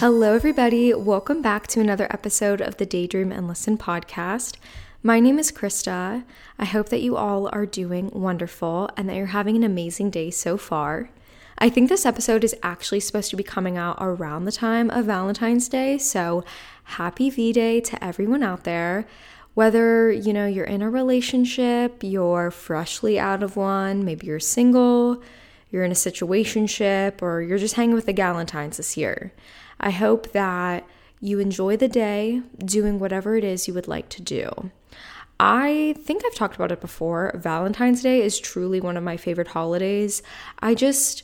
Hello, everybody. Welcome back to another episode of the Daydream and Listen podcast. My name is Krista. I hope that you all are doing wonderful and that you're having an amazing day so far. I think this episode is actually supposed to be coming out around the time of Valentine's Day, so happy V Day to everyone out there. Whether, you know, you're in a relationship, you're freshly out of one, maybe you're single, you're in a situationship, or you're just hanging with the Galentines this year. I hope that you enjoy the day doing whatever it is you would like to do. I think I've talked about it before. Valentine's Day is truly one of my favorite holidays. I just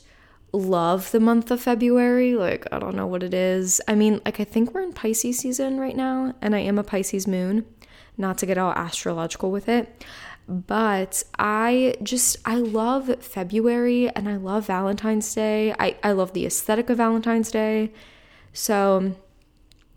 love the month of February. Like, I don't know what it is. I mean, like, I think we're in Pisces season right now, and I am a Pisces moon, not to get all astrological with it. But I just, I love February and I love Valentine's Day. I, I love the aesthetic of Valentine's Day. So,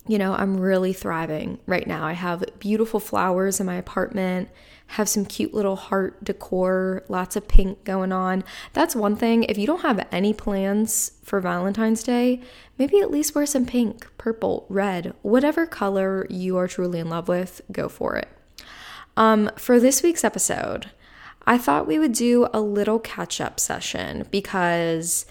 you know, I'm really thriving right now. I have beautiful flowers in my apartment, have some cute little heart decor, lots of pink going on. That's one thing. If you don't have any plans for Valentine's Day, maybe at least wear some pink, purple, red, whatever color you are truly in love with, go for it. Um, for this week's episode, I thought we would do a little catch up session because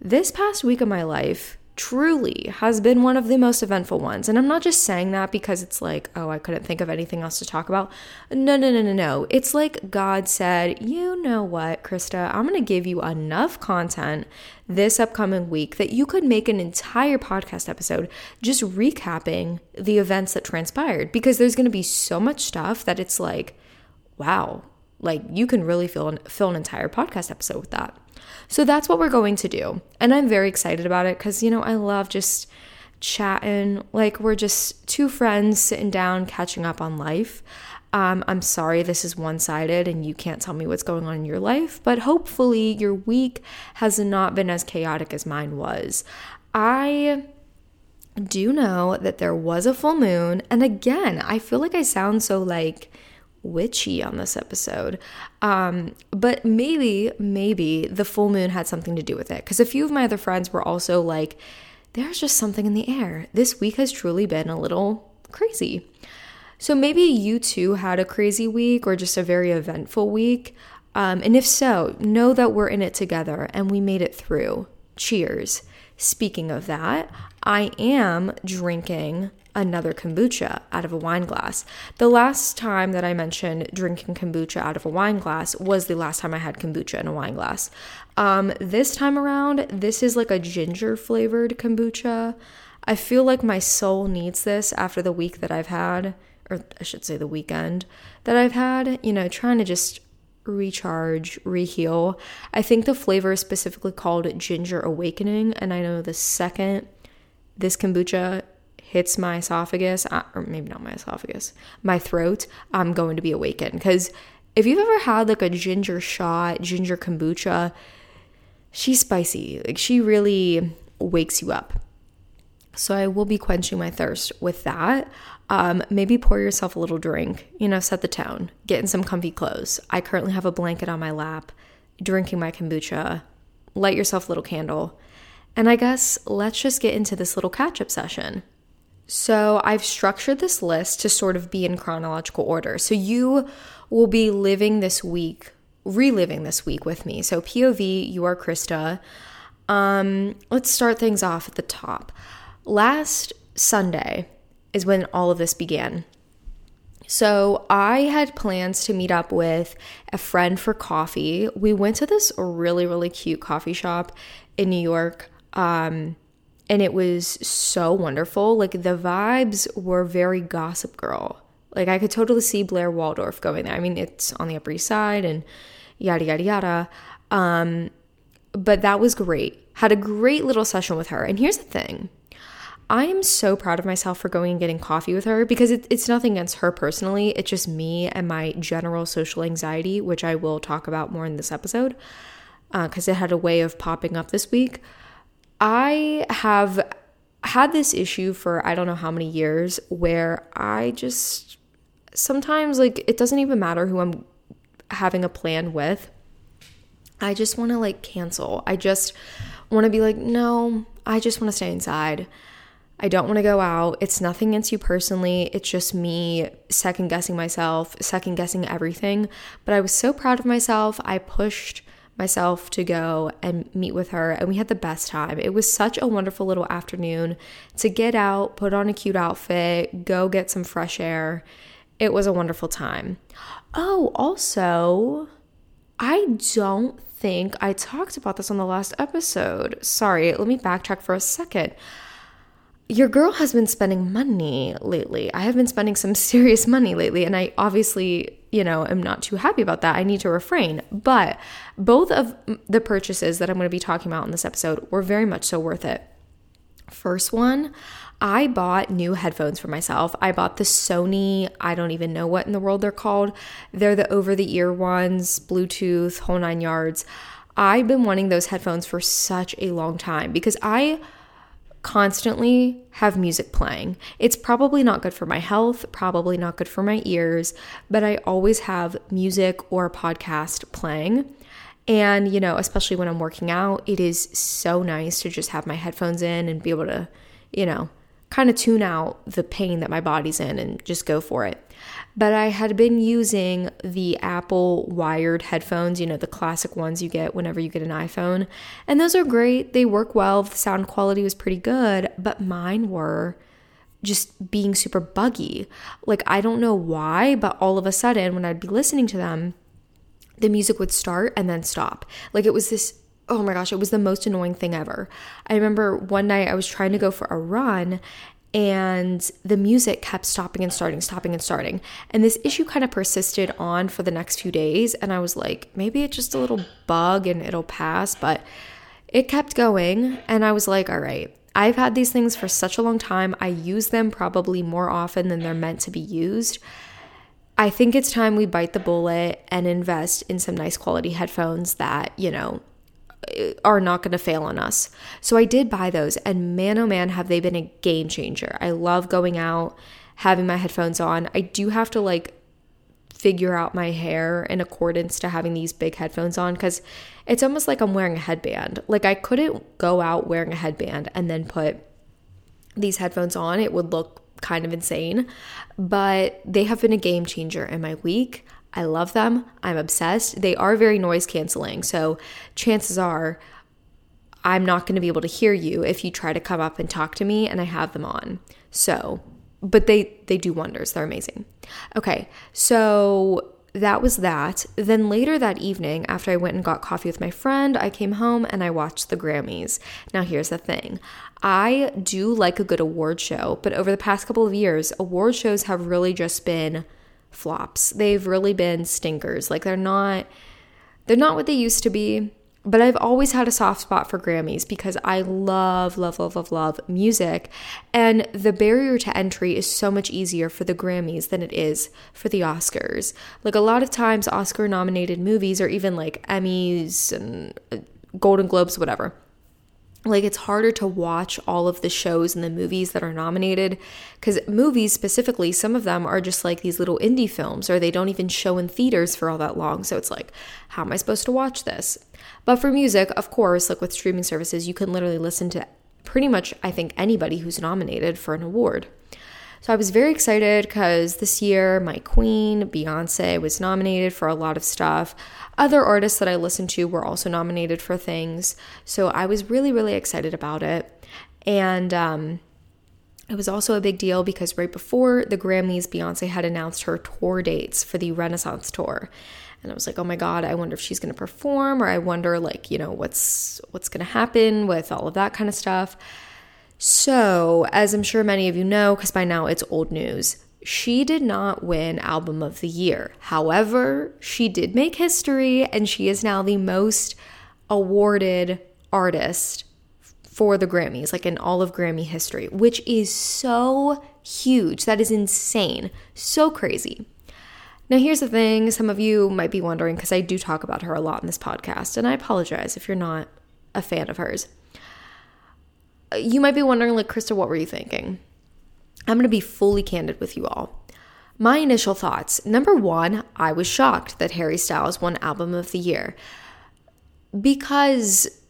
this past week of my life truly has been one of the most eventful ones. And I'm not just saying that because it's like, oh, I couldn't think of anything else to talk about. No, no, no, no, no. It's like God said, you know what, Krista, I'm going to give you enough content this upcoming week that you could make an entire podcast episode just recapping the events that transpired because there's going to be so much stuff that it's like, wow, like you can really fill an, fill an entire podcast episode with that. So that's what we're going to do. And I'm very excited about it because, you know, I love just chatting. Like, we're just two friends sitting down, catching up on life. Um, I'm sorry this is one sided and you can't tell me what's going on in your life, but hopefully your week has not been as chaotic as mine was. I do know that there was a full moon, and again, I feel like I sound so like witchy on this episode. Um, but maybe, maybe the full moon had something to do with it. Because a few of my other friends were also like, there's just something in the air. This week has truly been a little crazy. So maybe you too had a crazy week or just a very eventful week. Um, and if so, know that we're in it together and we made it through. Cheers. Speaking of that, I am drinking another kombucha out of a wine glass. The last time that I mentioned drinking kombucha out of a wine glass was the last time I had kombucha in a wine glass. Um, this time around, this is like a ginger flavored kombucha. I feel like my soul needs this after the week that I've had, or I should say the weekend that I've had, you know, trying to just recharge, reheal. I think the flavor is specifically called Ginger Awakening, and I know the second this kombucha hits my esophagus, or maybe not my esophagus, my throat, I'm going to be awakened. Because if you've ever had like a ginger shot, ginger kombucha, she's spicy. Like she really wakes you up. So I will be quenching my thirst with that. Um, maybe pour yourself a little drink, you know, set the tone, get in some comfy clothes. I currently have a blanket on my lap, drinking my kombucha. Light yourself a little candle. And I guess let's just get into this little catch up session. So I've structured this list to sort of be in chronological order. So you will be living this week, reliving this week with me. So POV, you are Krista. Um, let's start things off at the top. Last Sunday is when all of this began. So I had plans to meet up with a friend for coffee. We went to this really, really cute coffee shop in New York. Um, and it was so wonderful. Like the vibes were very gossip girl. Like I could totally see Blair Waldorf going there. I mean, it's on the Upper East Side and yada yada yada. Um, but that was great. Had a great little session with her. And here's the thing. I am so proud of myself for going and getting coffee with her because it, it's nothing against her personally. It's just me and my general social anxiety, which I will talk about more in this episode because uh, it had a way of popping up this week. I have had this issue for I don't know how many years where I just sometimes like it doesn't even matter who I'm having a plan with. I just want to like cancel. I just want to be like, no, I just want to stay inside. I don't want to go out. It's nothing against you personally. It's just me second guessing myself, second guessing everything. But I was so proud of myself. I pushed myself to go and meet with her, and we had the best time. It was such a wonderful little afternoon to get out, put on a cute outfit, go get some fresh air. It was a wonderful time. Oh, also, I don't think I talked about this on the last episode. Sorry, let me backtrack for a second your girl has been spending money lately. I have been spending some serious money lately, and I obviously, you know, am not too happy about that. I need to refrain. But both of the purchases that I'm going to be talking about in this episode were very much so worth it. First one, I bought new headphones for myself. I bought the Sony, I don't even know what in the world they're called. They're the over the ear ones, Bluetooth, whole nine yards. I've been wanting those headphones for such a long time because I constantly have music playing. It's probably not good for my health, probably not good for my ears, but I always have music or a podcast playing. And, you know, especially when I'm working out, it is so nice to just have my headphones in and be able to, you know, kind of tune out the pain that my body's in and just go for it but I had been using the Apple wired headphones, you know, the classic ones you get whenever you get an iPhone. And those are great. They work well. The sound quality was pretty good, but mine were just being super buggy. Like, I don't know why, but all of a sudden, when I'd be listening to them, the music would start and then stop. Like, it was this oh my gosh, it was the most annoying thing ever. I remember one night I was trying to go for a run and the music kept stopping and starting, stopping and starting. And this issue kind of persisted on for the next few days. And I was like, maybe it's just a little bug and it'll pass. But it kept going. And I was like, all right, I've had these things for such a long time. I use them probably more often than they're meant to be used. I think it's time we bite the bullet and invest in some nice quality headphones that, you know, are not going to fail on us. So I did buy those, and man, oh man, have they been a game changer. I love going out, having my headphones on. I do have to like figure out my hair in accordance to having these big headphones on because it's almost like I'm wearing a headband. Like I couldn't go out wearing a headband and then put these headphones on, it would look kind of insane. But they have been a game changer in my week. I love them. I'm obsessed. They are very noise canceling. So chances are I'm not going to be able to hear you if you try to come up and talk to me and I have them on. So, but they they do wonders. They're amazing. Okay. So that was that. Then later that evening, after I went and got coffee with my friend, I came home and I watched the Grammys. Now, here's the thing I do like a good award show, but over the past couple of years, award shows have really just been flops. They've really been stinkers. Like they're not they're not what they used to be. But I've always had a soft spot for Grammys because I love, love, love, love, love music. And the barrier to entry is so much easier for the Grammys than it is for the Oscars. Like a lot of times, Oscar nominated movies or even like Emmys and uh, Golden Globes, whatever like it's harder to watch all of the shows and the movies that are nominated because movies specifically some of them are just like these little indie films or they don't even show in theaters for all that long. So it's like how am i supposed to watch this? But for music of course like with streaming services you can literally listen to pretty much i think anybody who's nominated for an award so I was very excited because this year my queen, Beyonce, was nominated for a lot of stuff. Other artists that I listened to were also nominated for things. So I was really, really excited about it. And um, it was also a big deal because right before the Grammys, Beyonce had announced her tour dates for the Renaissance tour. And I was like, "Oh my god, I wonder if she's going to perform or I wonder like, you know, what's what's going to happen with all of that kind of stuff." So, as I'm sure many of you know, because by now it's old news, she did not win Album of the Year. However, she did make history and she is now the most awarded artist for the Grammys, like in all of Grammy history, which is so huge. That is insane. So crazy. Now, here's the thing some of you might be wondering because I do talk about her a lot in this podcast, and I apologize if you're not a fan of hers you might be wondering, like, Krista, what were you thinking? I'm going to be fully candid with you all. My initial thoughts number one, I was shocked that Harry Styles won Album of the Year because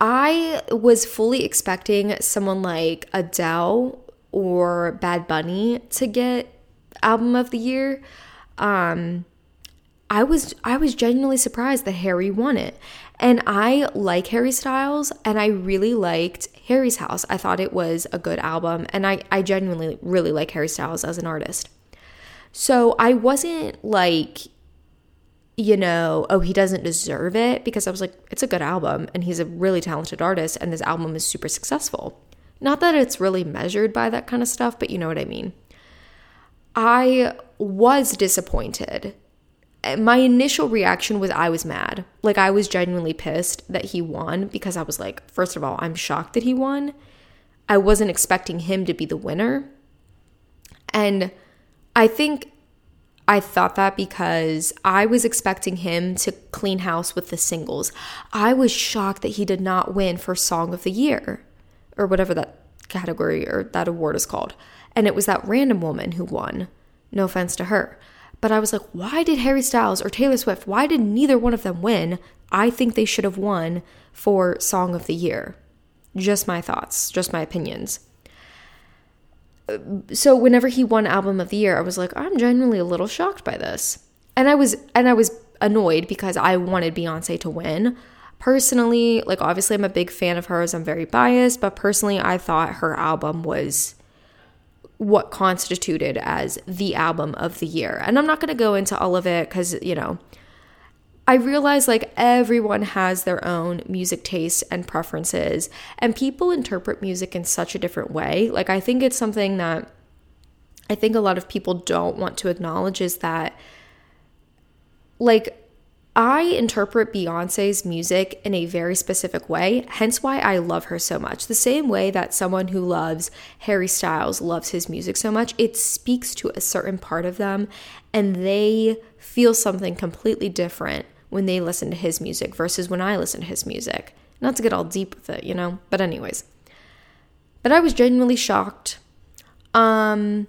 I was fully expecting someone like Adele or Bad Bunny to get album of the year. Um I was I was genuinely surprised that Harry won it. And I like Harry Styles and I really liked Harry's House. I thought it was a good album and I I genuinely really like Harry Styles as an artist. So I wasn't like you know, oh, he doesn't deserve it because I was like, it's a good album and he's a really talented artist and this album is super successful. Not that it's really measured by that kind of stuff, but you know what I mean. I was disappointed. My initial reaction was I was mad. Like, I was genuinely pissed that he won because I was like, first of all, I'm shocked that he won. I wasn't expecting him to be the winner. And I think I thought that because I was expecting him to clean house with the singles. I was shocked that he did not win for Song of the Year or whatever that category or that award is called. And it was that random woman who won. No offense to her. But I was like, why did Harry Styles or Taylor Swift, why did neither one of them win? I think they should have won for Song of the Year. Just my thoughts, just my opinions uh, so whenever he won album of the year, I was like, I'm genuinely a little shocked by this. And I was and I was annoyed because I wanted Beyonce to win. Personally, like obviously I'm a big fan of hers. I'm very biased, but personally I thought her album was what constituted as the album of the year. And I'm not going to go into all of it cuz you know, I realize like everyone has their own music tastes and preferences, and people interpret music in such a different way. Like, I think it's something that I think a lot of people don't want to acknowledge is that, like, I interpret Beyonce's music in a very specific way, hence why I love her so much. The same way that someone who loves Harry Styles loves his music so much, it speaks to a certain part of them and they feel something completely different when they listen to his music versus when I listen to his music. Not to get all deep with it, you know? But anyways. But I was genuinely shocked. Um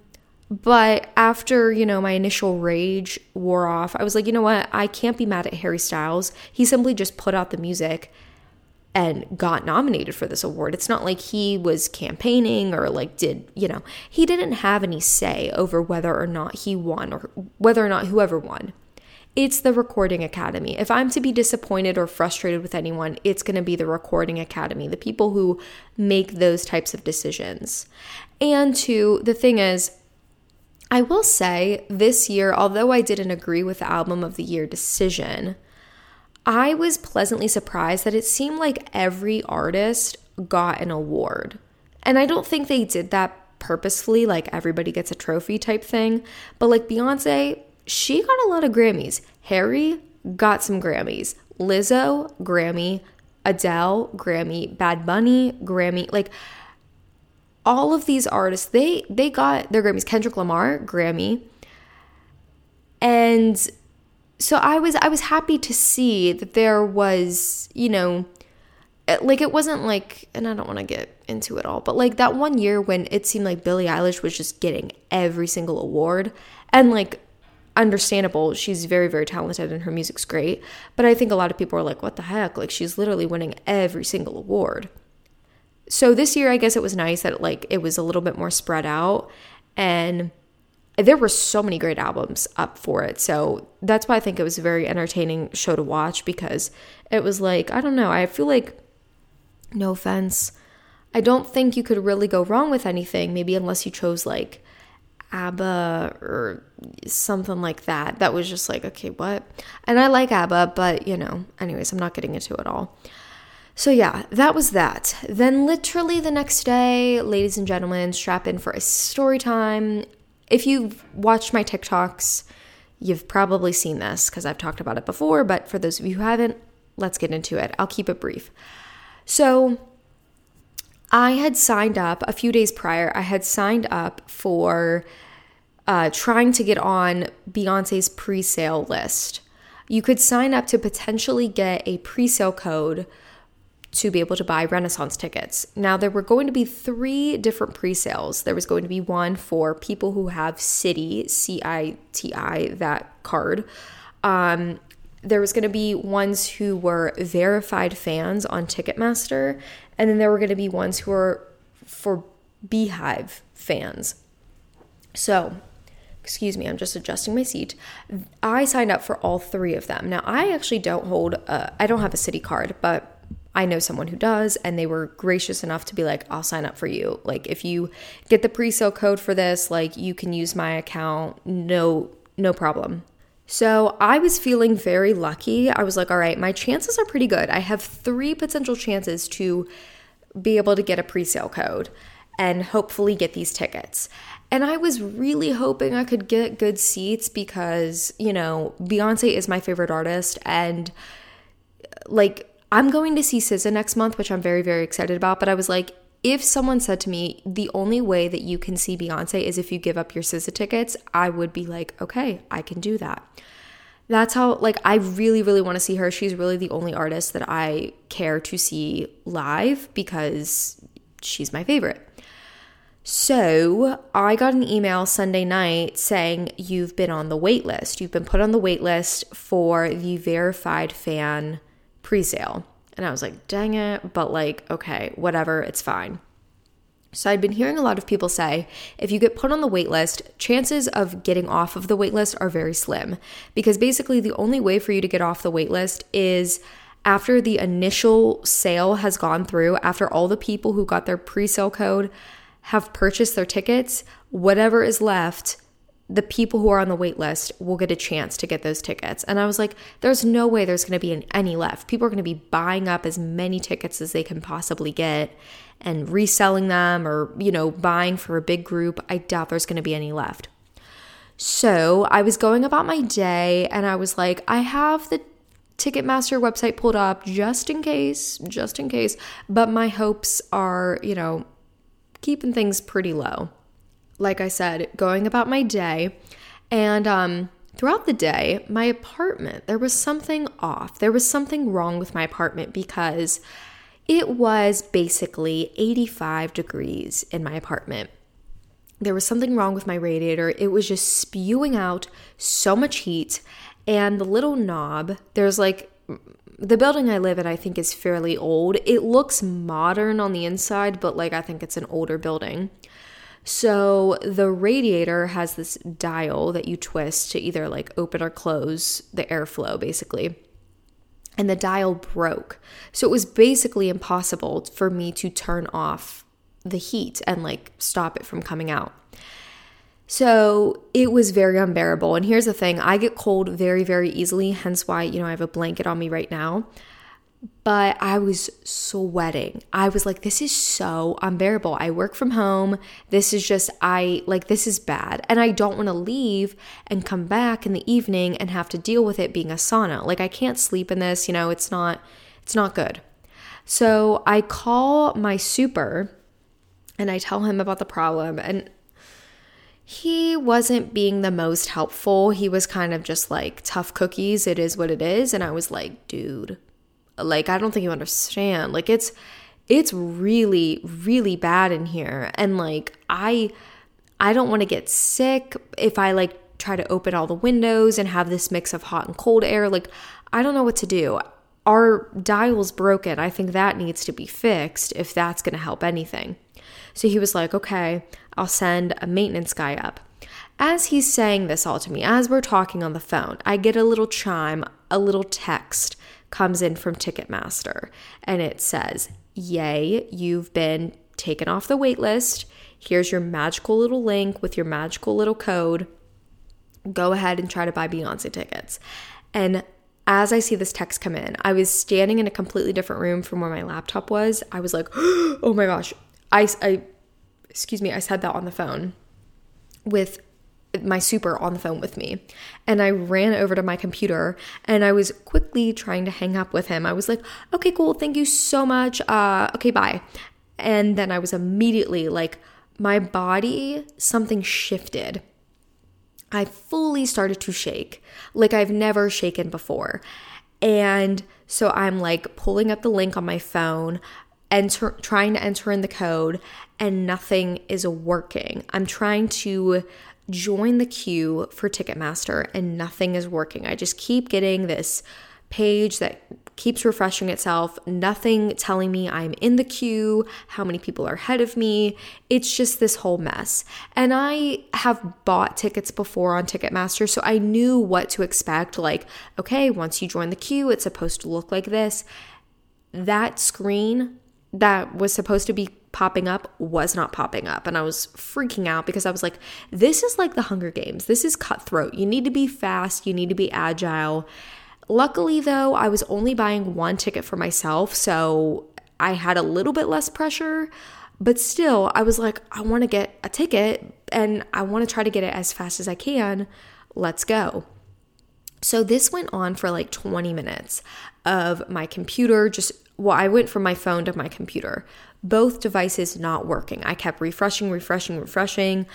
but after, you know, my initial rage wore off, I was like, you know what? I can't be mad at Harry Styles. He simply just put out the music and got nominated for this award. It's not like he was campaigning or like did, you know, he didn't have any say over whether or not he won or whether or not whoever won. It's the Recording Academy. If I'm to be disappointed or frustrated with anyone, it's going to be the Recording Academy, the people who make those types of decisions. And two, the thing is, I will say this year, although I didn't agree with the Album of the Year decision, I was pleasantly surprised that it seemed like every artist got an award. And I don't think they did that purposefully, like everybody gets a trophy type thing, but like Beyonce, she got a lot of Grammys. Harry got some Grammys. Lizzo, Grammy. Adele, Grammy. Bad Bunny, Grammy. Like all of these artists, they they got their Grammys. Kendrick Lamar, Grammy. And so I was I was happy to see that there was, you know, like it wasn't like and I don't want to get into it all, but like that one year when it seemed like Billie Eilish was just getting every single award and like understandable. She's very, very talented and her music's great. But I think a lot of people are like, what the heck? Like, she's literally winning every single award. So this year, I guess it was nice that like it was a little bit more spread out and there were so many great albums up for it. So that's why I think it was a very entertaining show to watch because it was like, I don't know, I feel like, no offense, I don't think you could really go wrong with anything, maybe unless you chose like ABBA or something like that. That was just like, okay, what? And I like ABBA, but you know, anyways, I'm not getting into it all. So, yeah, that was that. Then, literally the next day, ladies and gentlemen, strap in for a story time. If you've watched my TikToks, you've probably seen this because I've talked about it before, but for those of you who haven't, let's get into it. I'll keep it brief. So, I had signed up a few days prior, I had signed up for uh, trying to get on Beyonce's pre sale list. You could sign up to potentially get a pre sale code to be able to buy Renaissance tickets. Now, there were going to be three different pre sales. There was going to be one for people who have Citi, C I T I, that card. Um, there was going to be ones who were verified fans on Ticketmaster, and then there were going to be ones who were for BeyHive fans. So, excuse me, I'm just adjusting my seat. I signed up for all three of them. Now, I actually don't hold, I don't have a Citi card, but I know someone who does, and they were gracious enough to be like, I'll sign up for you. Like, if you get the pre sale code for this, like, you can use my account, no, no problem. So I was feeling very lucky. I was like, all right, my chances are pretty good. I have three potential chances to be able to get a pre sale code and hopefully get these tickets. And I was really hoping I could get good seats because, you know, Beyonce is my favorite artist. And like, I'm going to see SZA next month, which I'm very, very excited about. But I was like, if someone said to me, the only way that you can see Beyonce is if you give up your SZA tickets, I would be like, okay, I can do that. That's how, like, I really, really want to see her. She's really the only artist that I care to see live because she's my favorite. So I got an email Sunday night saying you've been on the wait list. You've been put on the wait list for the verified fan pre sale. And I was like, dang it, but like, okay, whatever, it's fine. So I'd been hearing a lot of people say if you get put on the waitlist, chances of getting off of the waitlist are very slim because basically the only way for you to get off the waitlist is after the initial sale has gone through, after all the people who got their pre-sale code have purchased their tickets, whatever is left, the people who are on the wait list will get a chance to get those tickets. And I was like, there's no way there's going to be any left. People are going to be buying up as many tickets as they can possibly get and reselling them or, you know, buying for a big group. I doubt there's going to be any left. So I was going about my day and I was like, I have the Ticketmaster website pulled up just in case, just in case. But my hopes are, you know, keeping things pretty low. Like I said, going about my day. And um, throughout the day, my apartment, there was something off. There was something wrong with my apartment because it was basically 85 degrees in my apartment. There was something wrong with my radiator. It was just spewing out so much heat. And the little knob, there's like the building I live in, I think, is fairly old. It looks modern on the inside, but like I think it's an older building. So the radiator has this dial that you twist to either like open or close the airflow, basically. And the dial broke. So it was basically impossible for me to turn off the heat and like stop it from coming out. So it was very unbearable. And here's the thing I get cold very, very easily, hence why, you know, I have a blanket on me right now. But I was sweating. I was like, this is so unbearable. I work from home. This is just, I like, this is bad. And I don't want to leave and come back in the evening and have to deal with it being a sauna. Like, I can't sleep in this, you know, it's not, it's not good. So I call my super and I tell him about the problem. And he wasn't being the most helpful. He was kind of just like tough cookies. It is what it is. And I was like, dude, like I don't think you understand. Like it's it's really really bad in here. And like I I don't want to get sick if I like try to open all the windows and have this mix of hot and cold air. Like I don't know what to do. Our dial's broken. I think that needs to be fixed if that's going to help anything. So he was like, okay, I'll send a maintenance guy up. As he's saying this all to me, as we're talking on the phone, I get a little chime, a little text comes in from Ticketmaster, and it says, Yay, you've been taken off the wait list. Here's your magical little link with your magical little code. Go ahead and try to buy Beyonce tickets. And as I see this text come in, I was standing in a completely different room from where my laptop was. I was like, oh my gosh, I, I, excuse me, I said that on the phone with my super on the phone with me. And I ran over to my computer and I was quickly trying to hang up with him. I was like, okay, cool. Thank you so much. Uh, okay, bye. And then I was immediately like, my body, something shifted. I fully started to shake like I've never shaken before. And so I'm like pulling up the link on my phone enter trying to enter in the code and nothing is working. I'm trying to join the queue for Ticketmaster and nothing is working. I just keep getting this page that keeps refreshing itself, nothing telling me I'm in the queue, how many people are ahead of me. It's just this whole mess. And I have bought tickets before on Ticketmaster, so I knew what to expect. Like, okay, once you join the queue, it's supposed to look like this. That screen that was supposed to be popping up was not popping up. And I was freaking out because I was like, this is like the Hunger Games. This is cutthroat. You need to be fast, you need to be agile. Luckily, though, I was only buying one ticket for myself, so I had a little bit less pressure. But still, I was like, I want to get a ticket and I want to try to get it as fast as I can. Let's go. So this went on for like 20 minutes of my computer just well, I went from my phone to my computer. Both devices not working. I kept refreshing, refreshing, refreshing,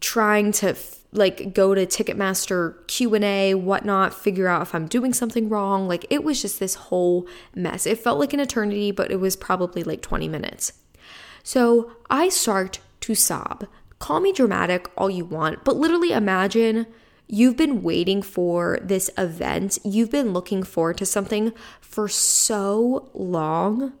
trying to like go to Ticketmaster Q&A, whatnot, figure out if I'm doing something wrong. Like it was just this whole mess. It felt like an eternity, but it was probably like 20 minutes. So I start to sob. Call me dramatic all you want, but literally imagine you've been waiting for this event. You've been looking forward to something for so long.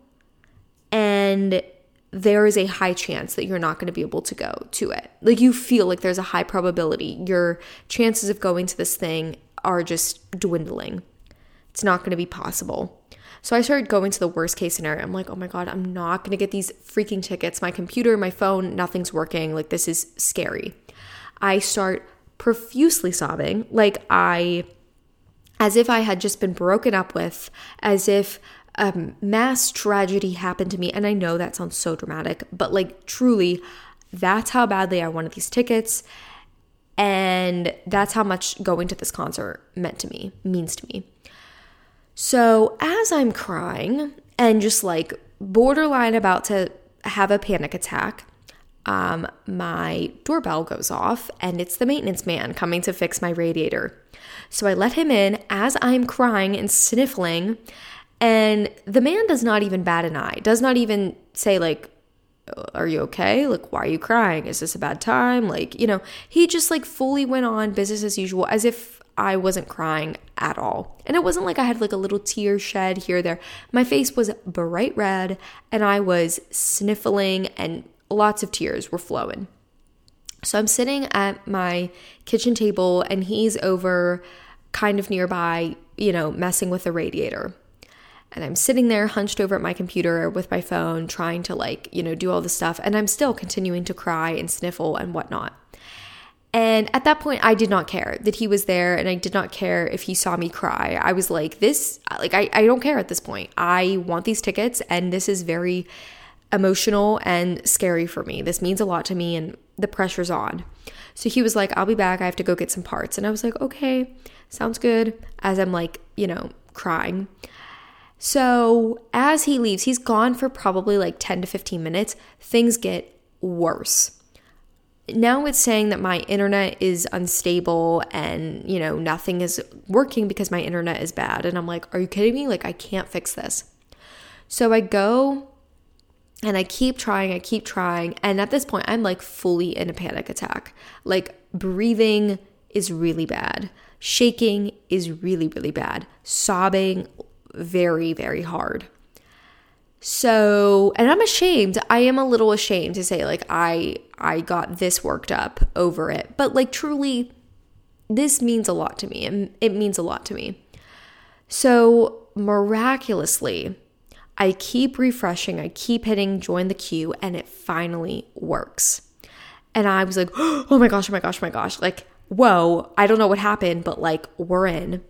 And there is a high chance that you're not going to be able to go to it. Like you feel like there's a high probability your chances of going to this thing are just dwindling. It's not going to be possible. So I started going to the worst case scenario. I'm like, oh my God, I'm not going to get these freaking tickets. My computer, my phone, nothing's working. Like, this is scary. I start profusely sobbing, like I, as if I had just been broken up with, as if a mass tragedy happened to me. And I know that sounds so dramatic, but like truly, that's how badly I wanted these tickets. And that's how much going to this concert meant to me, means to me. So as I'm crying and just like borderline about to have a panic attack, um, my doorbell goes off and it's the maintenance man coming to fix my radiator. So I let him in as I'm crying and sniffling and the man does not even bat an eye, does not even say, like, uh, are you okay? Like, why are you crying? Is this a bad time? Like, you know, he just like fully went on business as usual as if I wasn't crying at all. And it wasn't like I had like a little tear shed here there. My face was bright red and I was sniffling and lots of tears were flowing. So I'm sitting at my kitchen table and he's over kind of nearby, you know, messing with the radiator and I'm sitting there hunched over at my computer with my phone, trying to like, you know, do all this stuff. And I'm still continuing to cry and sniffle and whatnot. And at that point, I did not care that he was there and I did not care if he saw me cry. I was like, this, like, I, I don't care at this point. I want these tickets and this is very emotional and scary for me. This means a lot to me and the pressure's on. So he was like, I'll be back. I have to go get some parts. And I was like, okay, sounds good. As I'm like, you know, crying. So as he leaves, he's gone for probably like 10 to 15 minutes. Things get worse. Now it's saying that my internet is unstable and, you know, nothing is working because my internet is bad. And I'm like, are you kidding me? Like, I can't fix this. So I go and I keep trying, I keep trying. And at this point, I'm like fully in a panic attack. Like, breathing is really bad, shaking is really, really bad, sobbing very, very hard. So, and I'm ashamed. I am a little ashamed to say like I I got this worked up over it. But like truly this means a lot to me. and it means a lot to me. So, miraculously, I keep refreshing, I keep hitting join the queue and it finally works. And I was like, "Oh my gosh, oh my gosh, oh my gosh." Like, whoa, I don't know what happened, but like we're in.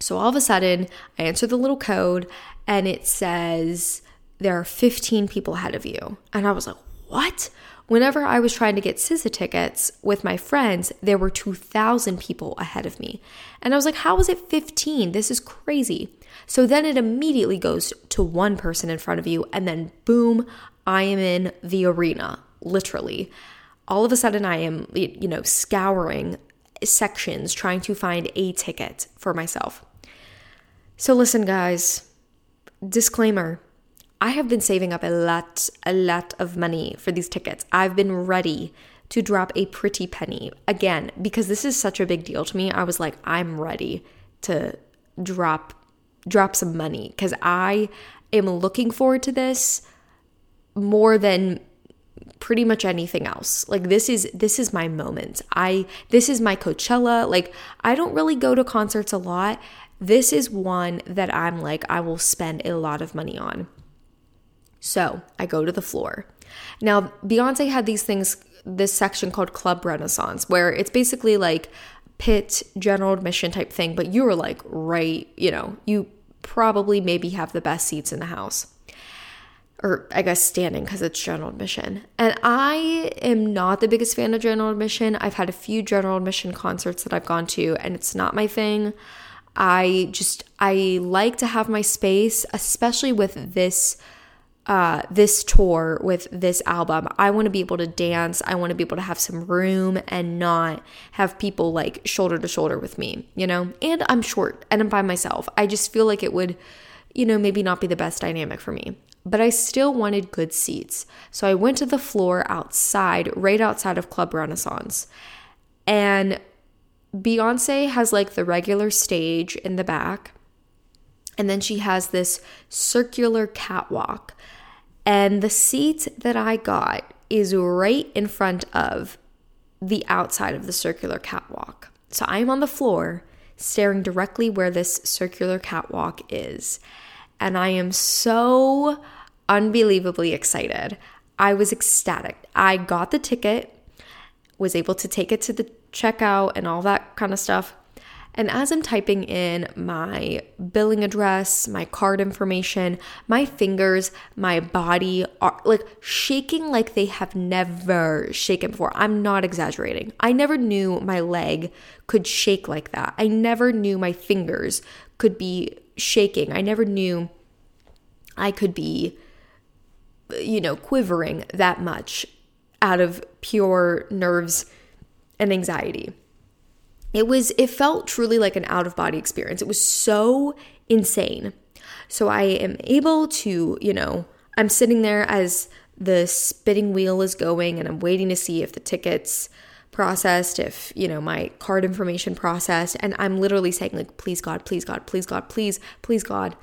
So all of a sudden, I answer the little code and it says there are 15 people ahead of you. And I was like, what? Whenever I was trying to get SZA tickets with my friends, there were 2,000 people ahead of me. And I was like, how is it 15? This is crazy. So then it immediately goes to one person in front of you, and then boom, I am in the arena, literally. All of a sudden, I am, you know, scouring sections trying to find a ticket for myself. So, listen, guys, disclaimer I have been saving up a lot, a lot of money for these tickets. I've been ready to drop a pretty penny. Again, because this is such a big deal to me, I was like, I'm ready to drop drop some money cuz I am looking forward to this more than pretty much anything else. Like this is this is my moment. I this is my Coachella. Like I don't really go to concerts a lot. This is one that I'm like I will spend a lot of money on. So, I go to the floor. Now, Beyonce had these things this section called Club Renaissance where it's basically like pit general admission type thing, but you were like right, you know, you probably maybe have the best seats in the house or I guess standing because it's general admission. And I am not the biggest fan of general admission. I've had a few general admission concerts that I've gone to, and it's not my thing. I just I like to have my space, especially with this uh, this tour with this album. I want to be able to dance. I want to be able to have some room and not have people like shoulder to shoulder with me, you know? And I'm short and I'm by myself. I just feel like it would, you know, maybe not be the best dynamic for me but I still wanted good seats. So I went to the floor outside, right outside of Club Renaissance. And Beyonce has like the regular stage in the back. And then she has this circular catwalk. And the seat that I got is right in front of the outside of the circular catwalk. So I'm on the floor staring directly where this circular catwalk is and I am so unbelievably excited. I was ecstatic. I got the ticket, was able to take it to the checkout and all that kind of stuff. And as I'm typing in my billing address, my card information, my fingers, my body are like shaking like they have never shaken before. I'm not exaggerating. I never knew my leg could shake like that. I never knew my fingers could be shaking. I never knew I could be, you know, quivering that much out of pure nerves and anxiety. It was, it felt truly like an out of body experience. It was so insane. So I am able to, you know, I'm sitting there as the spinning wheel is going and I'm waiting to see if the tickets processed, if, you know, my card information processed. And I'm literally saying, like, please God, please God, please God, please, please God.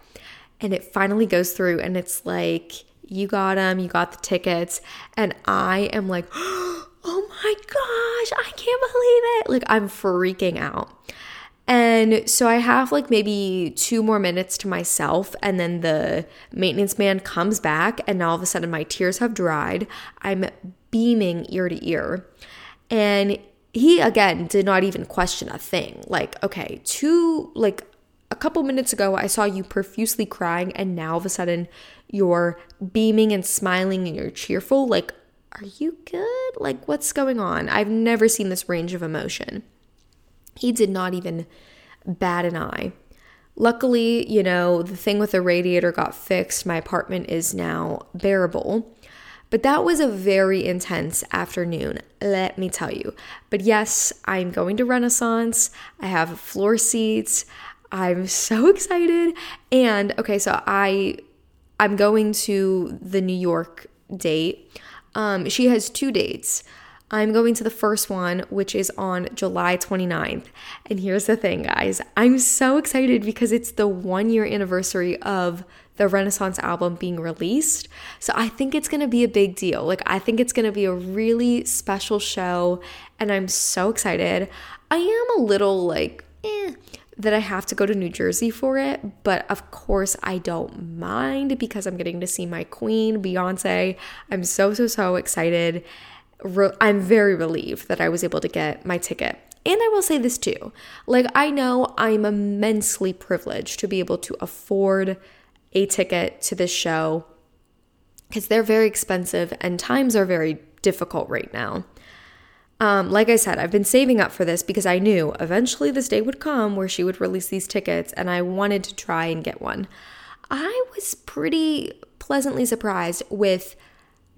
And it finally goes through and it's like, you got them, you got the tickets. And I am like, oh oh my gosh, I can't believe it. Like, I'm freaking out. And so I have like maybe two more minutes to myself, and then the maintenance man comes back, and all of a sudden my tears have dried. I'm beaming ear to ear. And he again did not even question a thing. Like, okay, two, like a couple minutes ago, I saw you profusely crying, and now all of a sudden you're beaming and smiling and you're cheerful. Like, are you good? Like, what's going on? I've never seen this range of emotion. He did not even bat an eye. Luckily, you know, the thing with the radiator got fixed. My apartment is now bearable. But that was a very intense afternoon, let me tell you. But yes, I'm going to Renaissance. I have floor seats. I'm so excited. And okay, so I I'm going to the New York date. Um, she has two dates. I'm going to the first one, which is on July 29th. And here's the thing, guys I'm so excited because it's the one year anniversary of the Renaissance album being released. So I think it's gonna be a big deal. Like, I think it's gonna be a really special show, and I'm so excited. I am a little like, eh, that I have to go to New Jersey for it, but of course I don't mind because I'm getting to see my queen, Beyonce. I'm so, so, so excited. Re- I'm very relieved that I was able to get my ticket. And I will say this too like, I know I'm immensely privileged to be able to afford a ticket to this show because they're very expensive and times are very difficult right now. Um, like I said, I've been saving up for this because I knew eventually this day would come where she would release these tickets and I wanted to try and get one. I was pretty pleasantly surprised with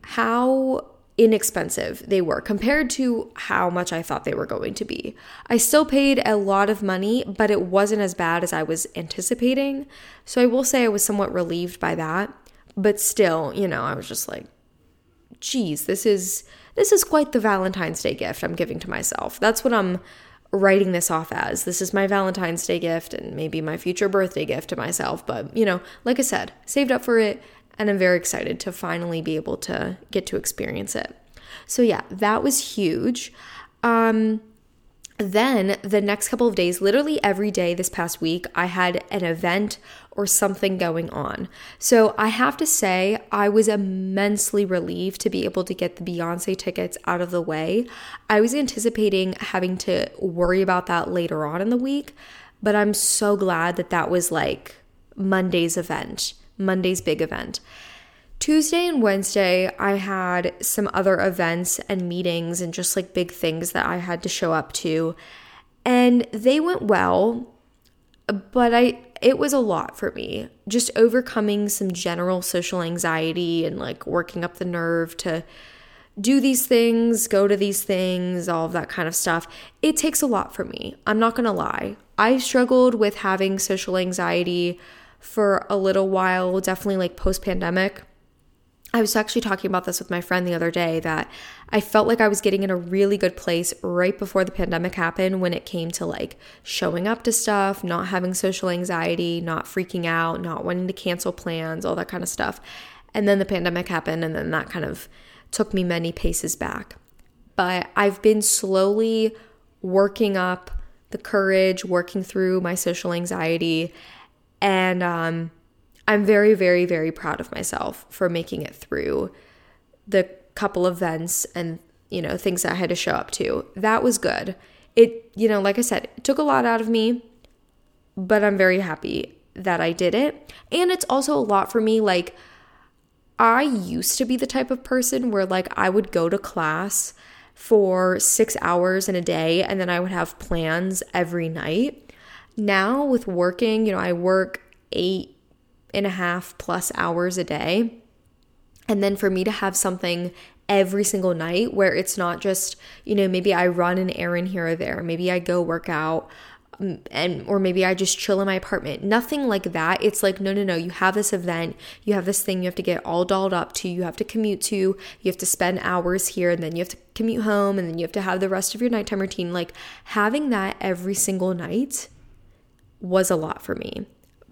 how inexpensive they were compared to how much I thought they were going to be. I still paid a lot of money, but it wasn't as bad as I was anticipating. So I will say I was somewhat relieved by that. But still, you know, I was just like, geez, this is this is quite the Valentine's Day gift I'm giving to myself. That's what I'm writing this off as. This is my Valentine's Day gift and maybe my future birthday gift to myself. But, you know, like I said, saved up for it and I'm very excited to finally be able to get to experience it. So, yeah, that was huge. Um, then the next couple of days, literally every day this past week, I had an event or something going on. So I have to say, I was immensely relieved to be able to get the Beyonce tickets out of the way. I was anticipating having to worry about that later on in the week, but I'm so glad that that was like Monday's event, Monday's big event. Tuesday and Wednesday, I had some other events and meetings and just like big things that I had to show up to. And they went well, but I it was a lot for me. Just overcoming some general social anxiety and like working up the nerve to do these things, go to these things, all of that kind of stuff. It takes a lot for me. I'm not to lie. I struggled with having social anxiety for a little while, definitely like post pandemic. I was actually talking about this with my friend the other day that I felt like I was getting in a really good place right before the pandemic happened when it came to like showing up to stuff, not having social anxiety, not freaking out, not wanting to cancel plans, all that kind of stuff. And then the pandemic happened, and then that kind of took me many paces back. But I've been slowly working up the courage, working through my social anxiety, and um, I'm very, very, very proud of myself for making it through the couple events and, you know, things that I had to show up to. That was good. It, you know, like I said, it took a lot out of me, but I'm very happy that I did it. And it's also a lot for me. Like, I used to be the type of person where, like, I would go to class for six hours in a day and then I would have plans every night. Now, with working, you know, I work eight and a half plus hours a day. And then for me to have something every single night where it's not just, you know, maybe I run an errand here or there, maybe I go work out um, and or maybe I just chill in my apartment. Nothing like that. It's like no no no, you have this event, you have this thing you have to get all dolled up to, you have to commute to, you have to spend hours here and then you have to commute home and then you have to have the rest of your nighttime routine. Like having that every single night was a lot for me,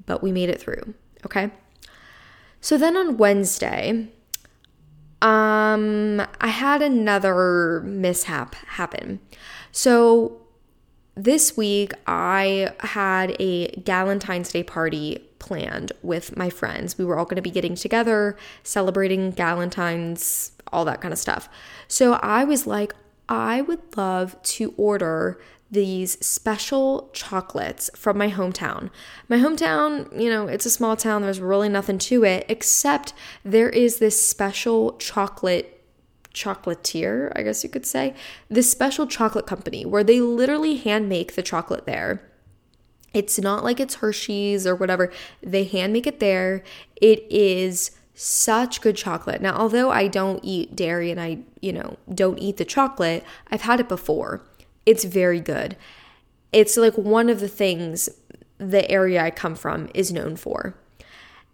but we made it through. Okay. So then on Wednesday, um, I had another mishap happen. So this week I had a Galentine's Day party planned with my friends. We were all going to be getting together, celebrating Galentine's, all that kind of stuff. So I was like, I would love to order these special chocolates from my hometown. My hometown, you know, it's a small town, there's really nothing to it, except there is this special chocolate chocolatier, I guess you could say, this special chocolate company where they literally hand make the chocolate there. It's not like it's Hershey's or whatever. They hand make it there. It is such good chocolate. Now, although I don't eat dairy and I, you know, don't eat the chocolate, I've had it before. It's very good. It's like one of the things the area I come from is known for.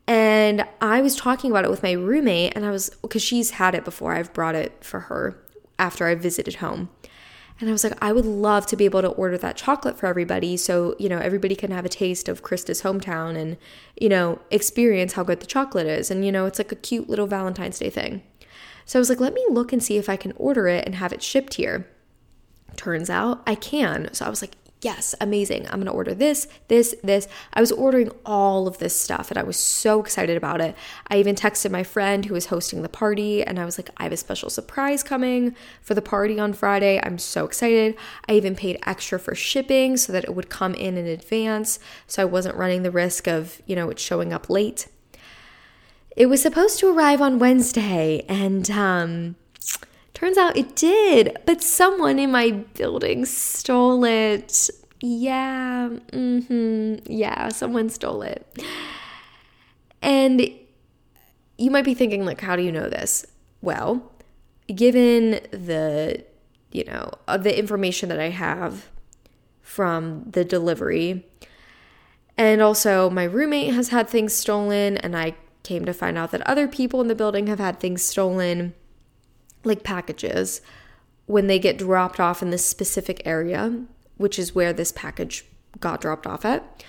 And I was talking about it with my roommate, and I was, because she's had it before, I've brought it for her after I visited home. And I was like, I would love to be able to order that chocolate for everybody so, you know, everybody can have a taste of Krista's hometown and, you know, experience how good the chocolate is. And, you know, it's like a cute little Valentine's Day thing. So I was like, let me look and see if I can order it and have it shipped here. Turns out I can. So I was like, yes, amazing. I'm going to order this, this, this. I was ordering all of this stuff and I was so excited about it. I even texted my friend who was hosting the party and I was like, I have a special surprise coming for the party on Friday. I'm so excited. I even paid extra for shipping so that it would come in in advance so I wasn't running the risk of, you know, it showing up late. It was supposed to arrive on Wednesday and um Turns out it did, but someone in my building stole it. Yeah, mm-hmm, yeah, someone stole it. And you might be thinking, like, how do you know this? Well, given the, you know, the information that I have from the delivery, and also my roommate has had things stolen, and I came to find out that other people in the building have had things stolen like packages when they get dropped off in this specific area, which is where this package got dropped off at,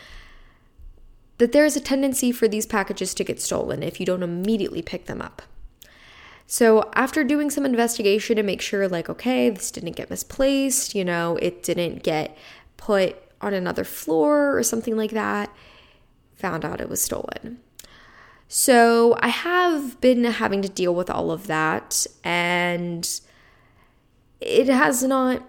that there's a tendency for these packages to get stolen if you don't immediately pick them up. So, after doing some investigation to make sure, like, okay, this didn't get misplaced, you know, it didn't get put on another floor or something like that, found out it was stolen. So, I have been having to deal with all of that, and it has not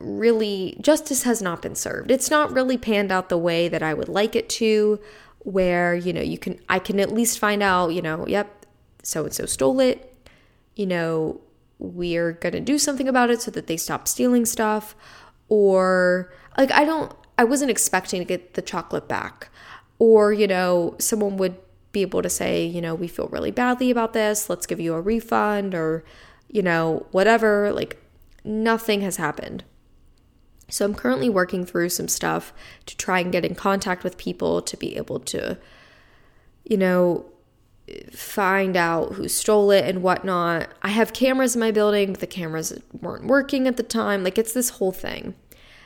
really, justice has not been served. It's not really panned out the way that I would like it to, where, you know, you can, I can at least find out, you know, yep, so and so stole it. You know, we're to do something about it so that they stop stealing stuff. Or, like, I don't, I wasn't expecting to get the chocolate back. Or, you know, someone would be able to say, you know, we feel really badly about this. Let's give you a refund or, you know, whatever. Like, nothing has happened. So I'm currently working through some stuff to try and get in contact with people to be able to, you know, find out who stole it and whatnot. I have cameras in my building, but the cameras weren't working at the time. Like, it's this whole thing.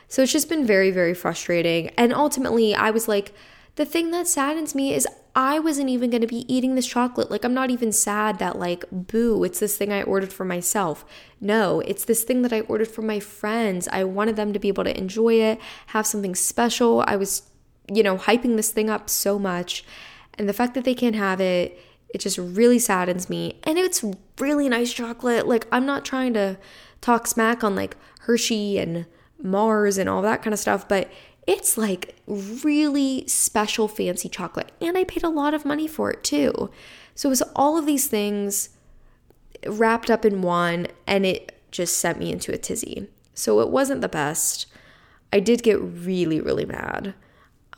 So it's just been very, very frustrating. And ultimately, I was like, the thing that saddens me is I wasn't even going to be eating this chocolate. Like, I'm not even sad that, like, boo, it's this thing I ordered for myself. No, it's this thing that I ordered for my friends. I wanted them to be able to enjoy it, have something special. I was, you know, hyping this thing up so much. And the fact that they can't have it, it just really saddens me. And it's really nice chocolate. Like, I'm not trying to talk smack on like Hershey and Mars and all that kind of stuff, but it's like really special, fancy chocolate. And I paid a lot of money for it too. So it was all of these things wrapped up in one, and it just sent me into a tizzy. So it wasn't the best. I did get really, really mad.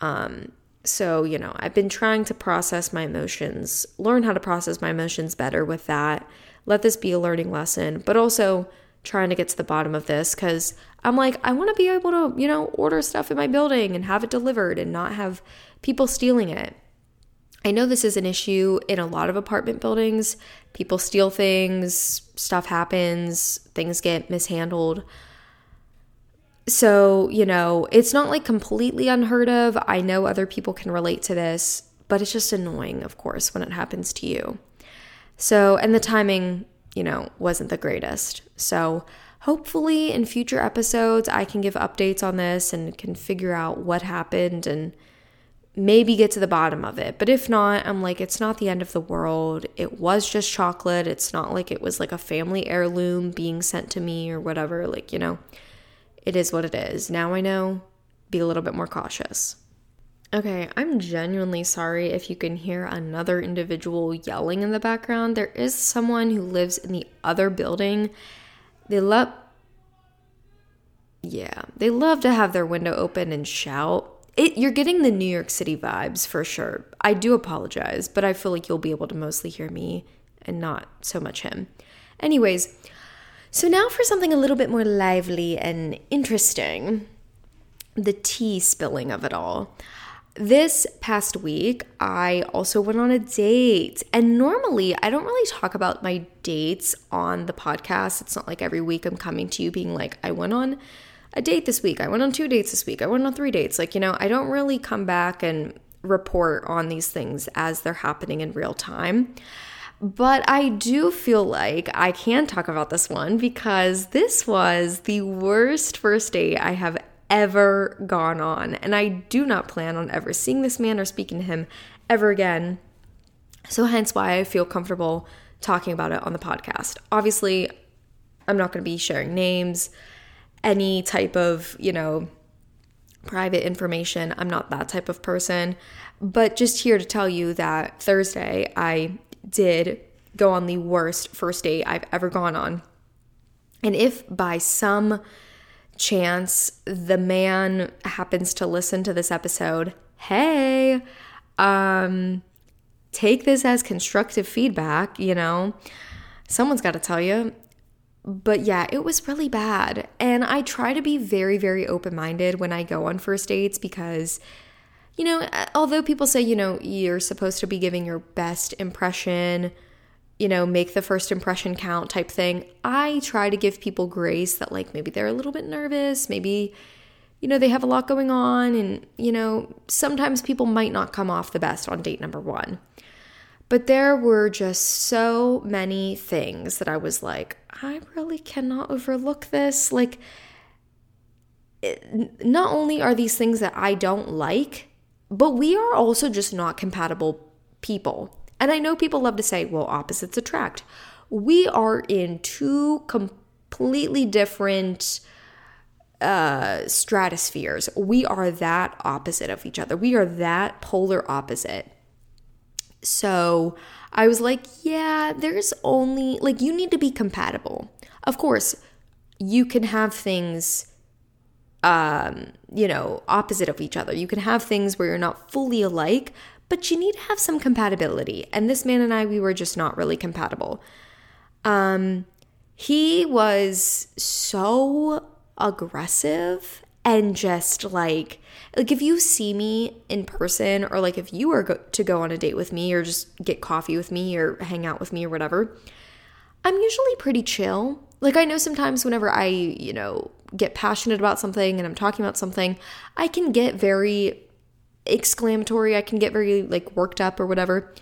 Um, so, you know, I've been trying to process my emotions, learn how to process my emotions better with that. Let this be a learning lesson, but also trying to get to the bottom of this because I'm like, I want to be able to, you know, order stuff in my building and have it delivered and not have people stealing it. I know this is an issue in a lot of apartment buildings. People steal things, stuff happens, things get mishandled. So, you know, it's not like completely unheard of. I know other people can relate to this, but it's just annoying, of course, when it happens to you. So, and the timing, you know, wasn't the greatest. So, hopefully in future episodes, I can give updates on this and can figure out what happened and maybe get to the bottom of it. But if not, I'm like, it's not the end of the world. It was just chocolate. It's not like it was like a family heirloom being sent to me or whatever. Like, you know it is what it is. Now I know, be a little bit more cautious. Okay, I'm genuinely sorry if you can hear another individual yelling in the background. There is someone who lives in the other building. They love Yeah, they love to have their window open and shout. It, you're getting the New York City vibes for sure. I do apologize, but I feel like you'll be able to mostly hear me and not so much him. Anyways, so, now for something a little bit more lively and interesting the tea spilling of it all. This past week, I also went on a date. And normally, I don't really talk about my dates on the podcast. It's not like every week I'm coming to you being like, I went on a date this week. I went on two dates this week. I went on three dates. Like, you know, I don't really come back and report on these things as they're happening in real time. But I do feel like I can talk about this one because this was the worst first date I have ever gone on. And I do not plan on ever seeing this man or speaking to him ever again. So, hence why I feel comfortable talking about it on the podcast. Obviously, I'm not going to be sharing names, any type of, you know, private information. I'm not that type of person. But just here to tell you that Thursday, I did go on the worst first date I've ever gone on. And if by some chance the man happens to listen to this episode, hey, um, take this as constructive feedback, you know, someone's got to tell you. But yeah, it was really bad. And I try to be very, very open minded when I go on first dates because you know, although people say, you know, you're supposed to be giving your best impression, you know, make the first impression count type thing. I try to give people grace that, like, maybe they're a little bit nervous, maybe, you know, they have a lot going on, and, you know, sometimes people might not come off the best on date number one. But there were just so many things that I was like, I really cannot overlook this. Like, it, not only are these things that I don't like, but we are also just not compatible people. And I know people love to say, well, opposites attract. We are in two completely different uh, stratospheres. We are that opposite of each other. We are that polar opposite. So I was like, yeah, there's only, like, you need to be compatible. Of course, you can have things, um, you know, opposite of each other. You can have things where you're not fully alike, but you need to have some compatibility. And this man and I, we were just not really compatible. Um, he was so aggressive and just like like if you see me in person or like if you were go- to go on a date with me or just get coffee with me or hang out with me or whatever i'm usually pretty chill like i know sometimes whenever i you know get passionate about something and i'm talking about something i can get very exclamatory i can get very like worked up or whatever.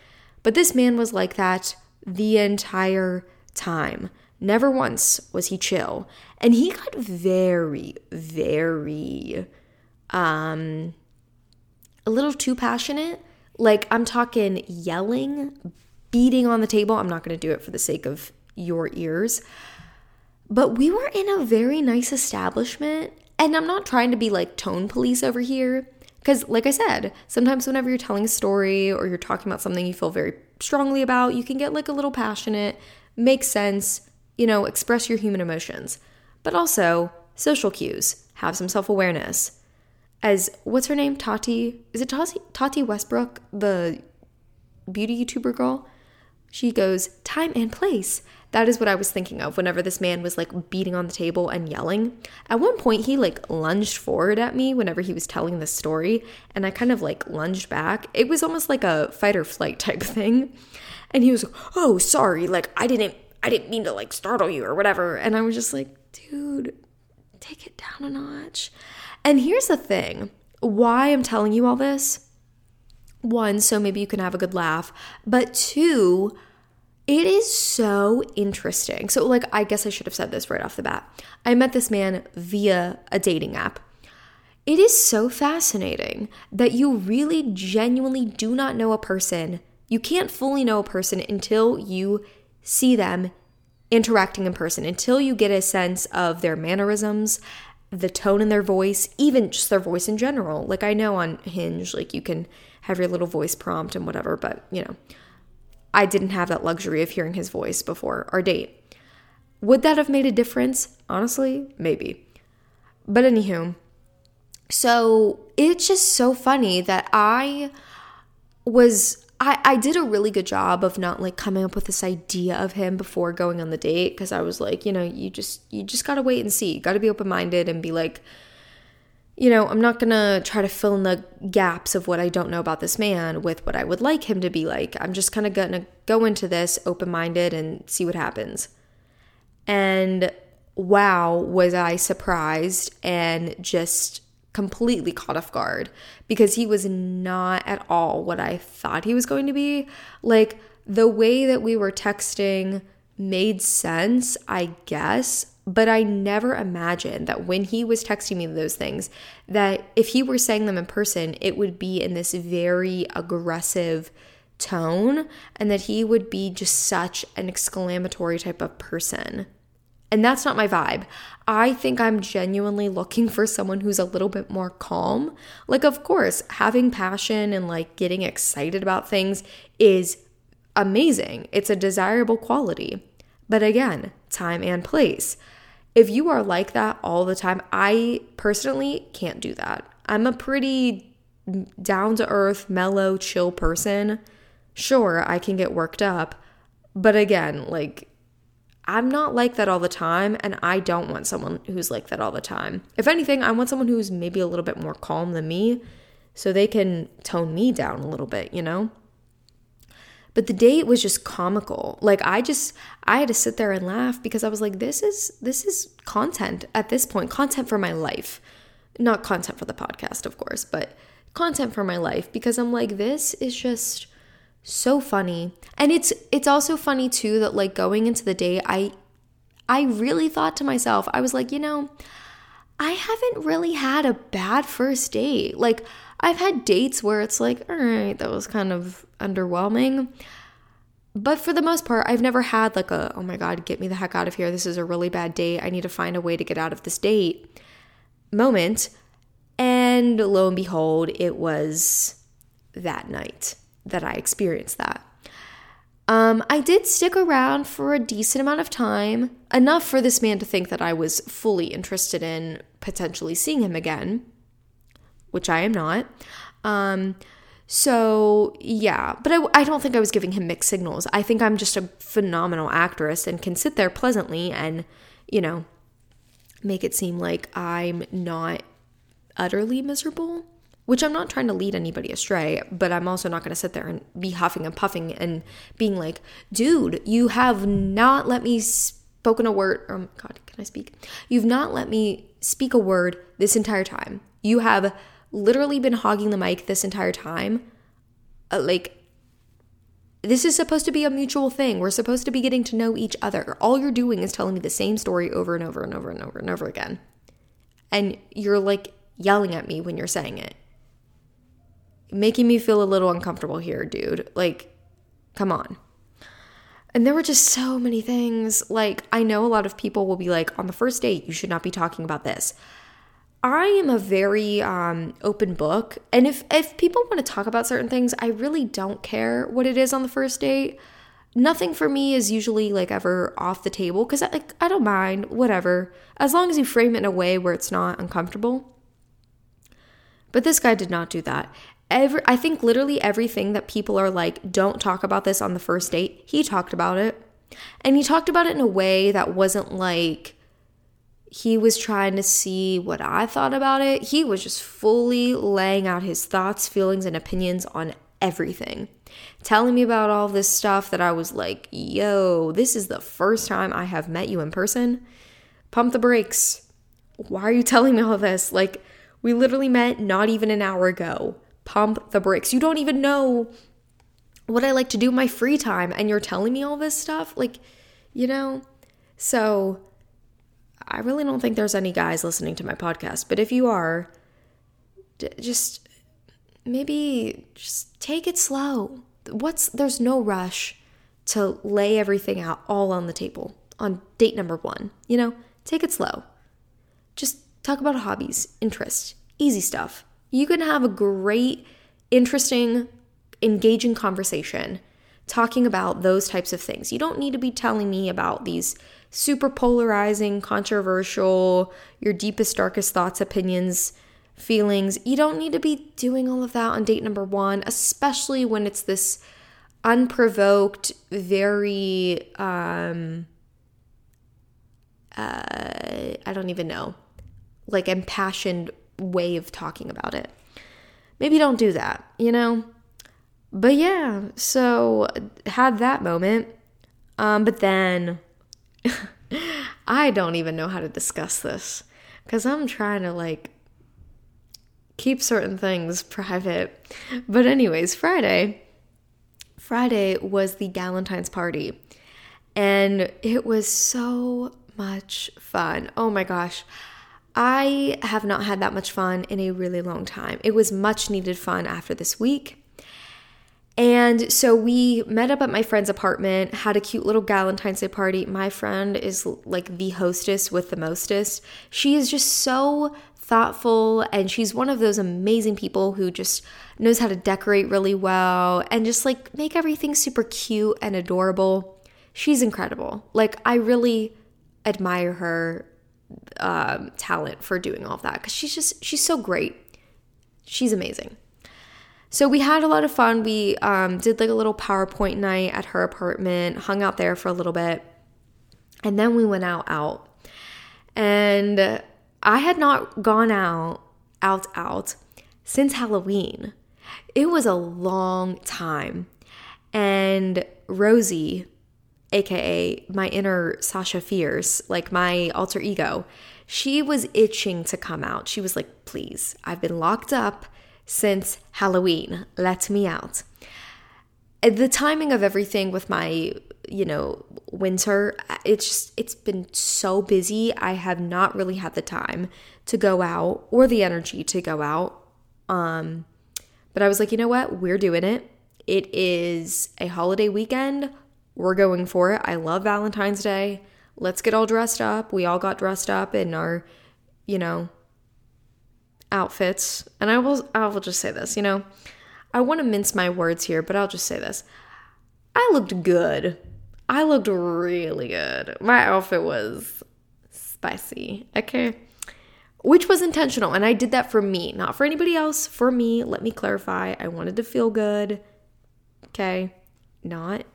But this man was like that the entire time. Never once was he chill. And he got very very um a little too passionate. Like i'm talking yelling beating on the table. I'm not going to do it for the sake of your ears. But we were in a very nice establishment. And i'm not trying to be like tone police over here because like i said sometimes whenever you're telling a story or you're talking about something you feel very strongly about you can get like a little passionate make sense you know express your human emotions but also social cues have some self-awareness as what's her name? Tati. Is it Tati, Tati Westbrook, the beauty YouTuber girl? She goes, time and place. That is what I was thinking of whenever this man was like beating on the table and yelling. At one point, he like lunged forward at me whenever he was telling this story, and I kind of like lunged back. It was almost like a fight or flight type thing. And he was like, "Oh, sorry, like I didn't, I didn't mean to like startle you or whatever." And I was just like, "Dude, take it down a notch." And here's the thing why I'm telling you all this one, so maybe you can have a good laugh, but two, it is so interesting. So, like, I guess I should have said this right off the bat. I met this man via a dating app. It is so fascinating that you really genuinely do not know a person. You can't fully know a person until you see them interacting in person, until you get a sense of their mannerisms the tone in their voice, even just their voice in general. Like I know on Hinge, like you can have your little voice prompt and whatever, but you know, I didn't have that luxury of hearing his voice before our date. Would that have made a difference? Honestly, maybe. But anywho, so it's just so funny that I was I, I did a really good job of not like coming up with this idea of him before going on the date because I was like, you know, you just you just gotta wait and see. You gotta be open minded and be like, you know, I'm not gonna try to fill in the gaps of what I don't know about this man with what I would like him to be like. I'm just kind of gonna go into this open minded and see what happens. And wow, was I surprised and just completely caught off guard because he was not at all what I thought he was going to be. Like the way that we were texting made sense, I guess, but I never imagined that when he was texting me those things that if he were saying them in person, it would be in this very aggressive tone and that he would be just such an exclamatory type of person. And that's not my vibe. I think I'm genuinely looking for someone who's a little bit more calm. Like, of course, having passion and like getting excited about things is amazing, it's a desirable quality. But again, time and place. If you are like that all the time, I personally can't do that. I'm a pretty down to earth, mellow, chill person. Sure, I can get worked up. But again, like I'm not like that all the time, and I don't want someone who's like that all the time. If anything, I want someone who's maybe a little bit more calm than me so they can tone me down a little bit, you know? But the date was just comical. Like I just I had to sit there and laugh because I was like this is this is content at this point, content for my life. Not content for the podcast, of course, but content for my life because I'm like this is just so funny. And it's it's also funny too that like going into the day I I really thought to myself, I was like, you know, I haven't really had a bad first date. Like I've had dates where it's like, all right, that was kind of underwhelming. But for the most part, I've never had like a, oh my God, get me the heck out of here. This is a really bad date. I need to find a way to get out of this date moment. And lo and behold, it was that night that I experienced that. Um, I did stick around for a decent amount of time, enough for this man to think that I was fully interested in potentially seeing him again, which I am not. Um, so, yeah, but I, I don't think I was giving him mixed signals. I think I'm just a phenomenal actress and can sit there pleasantly and, you know, make it seem like I'm not utterly miserable which I'm not trying to lead anybody astray, but I'm also not going to sit there and be huffing and puffing and being like, dude, you have not let me spoken a word. Oh my God, can I speak? You've not let me speak a word this entire time. You have literally been hogging the mic this entire time. Uh, like, this is supposed to be a mutual thing. We're supposed to be getting to know each other. All you're doing is telling me the same story over and over and over and over and over again. And you're like yelling at me when you're saying it making me feel a little uncomfortable here, dude. Like, come on. And there were just so many things. Like, I know a lot of people will be like, on the first date, you should not be talking about this. I am a very um, open book, and if if people want to talk about certain things, I really don't care what it is on the first date. Nothing for me is usually like ever off the table because I like I don't mind whatever as long as you frame it in a way where it's not uncomfortable. But this guy did not do that, every I think literally everything that people are like, don't talk about this on the first date, he talked about it. And he talked about it in a way that wasn't like he was trying to see what I thought about it. He was just fully laying out his thoughts, feelings, and opinions on everything. Telling me about all this stuff that I was like, yo, this is the first time I have met you in person. Pump the brakes. Why are you telling me all this? Like, we literally met not even an hour ago pump the brakes. You don't even know what I like to do my free time, and you're telling me all this stuff. Like, you know? So, I really don't think there's any guys listening to my podcast, but if you are, d- just maybe just take it slow. What's there's no rush to lay everything out all on the table on date number 1. You know, take it slow. Just talk about hobbies, interests, easy stuff. You can have a great, interesting, engaging conversation talking about those types of things. You don't need to be telling me about these super polarizing, controversial, your deepest, darkest thoughts, opinions, feelings. You don't need to be doing all of that on date number one, especially when it's this unprovoked, very, um, uh, I don't even know, like impassioned way of talking about it. Maybe don't do that, you know? But yeah, so had that moment. Um, but then I don't even know how to discuss this because I'm trying to like keep certain things private. But, anyways, Friday, Friday was the Galentine's party, and it was so much fun. Oh my gosh. I have not had that much fun in a really long time. It was much needed fun after this week. And so we met up at my friend's apartment, had a cute little Valentine's Day party. My friend is like the hostess with the mostest. She is just so thoughtful and she's one of those amazing people who just knows how to decorate really well and just like make everything super cute and adorable. She's incredible. Like, I really admire her um, talent for doing all of that because she's just she's so great. She's amazing. So we had a lot of fun. We um, did like a little PowerPoint night at her apartment, hung out there for a little bit, and then we went out out. And I had not gone out out out since Halloween. It was a long time. And Rosie, aka my inner Sasha Fierce, like my alter ego, she was itching to come out. She was like, please, I've been locked up since Halloween. Let me out. The timing of everything with my, you know, winter, it's just, it's been so busy. I have not really had the time to go out or the energy to go out. Um, but I was like, you know what? We're doing it. It is a holiday weekend. We're going for it. I love Valentine's Day. Let's get all dressed up. We all got dressed up in our, you know, outfits. And I will I will just say this, you know. I want to mince my words here, but I'll just say this. I looked good. I looked really good. My outfit was spicy. Okay which was intentional. And I did that for me, not for anybody else, for me. Let me clarify. I wanted to feel good. Okay. Not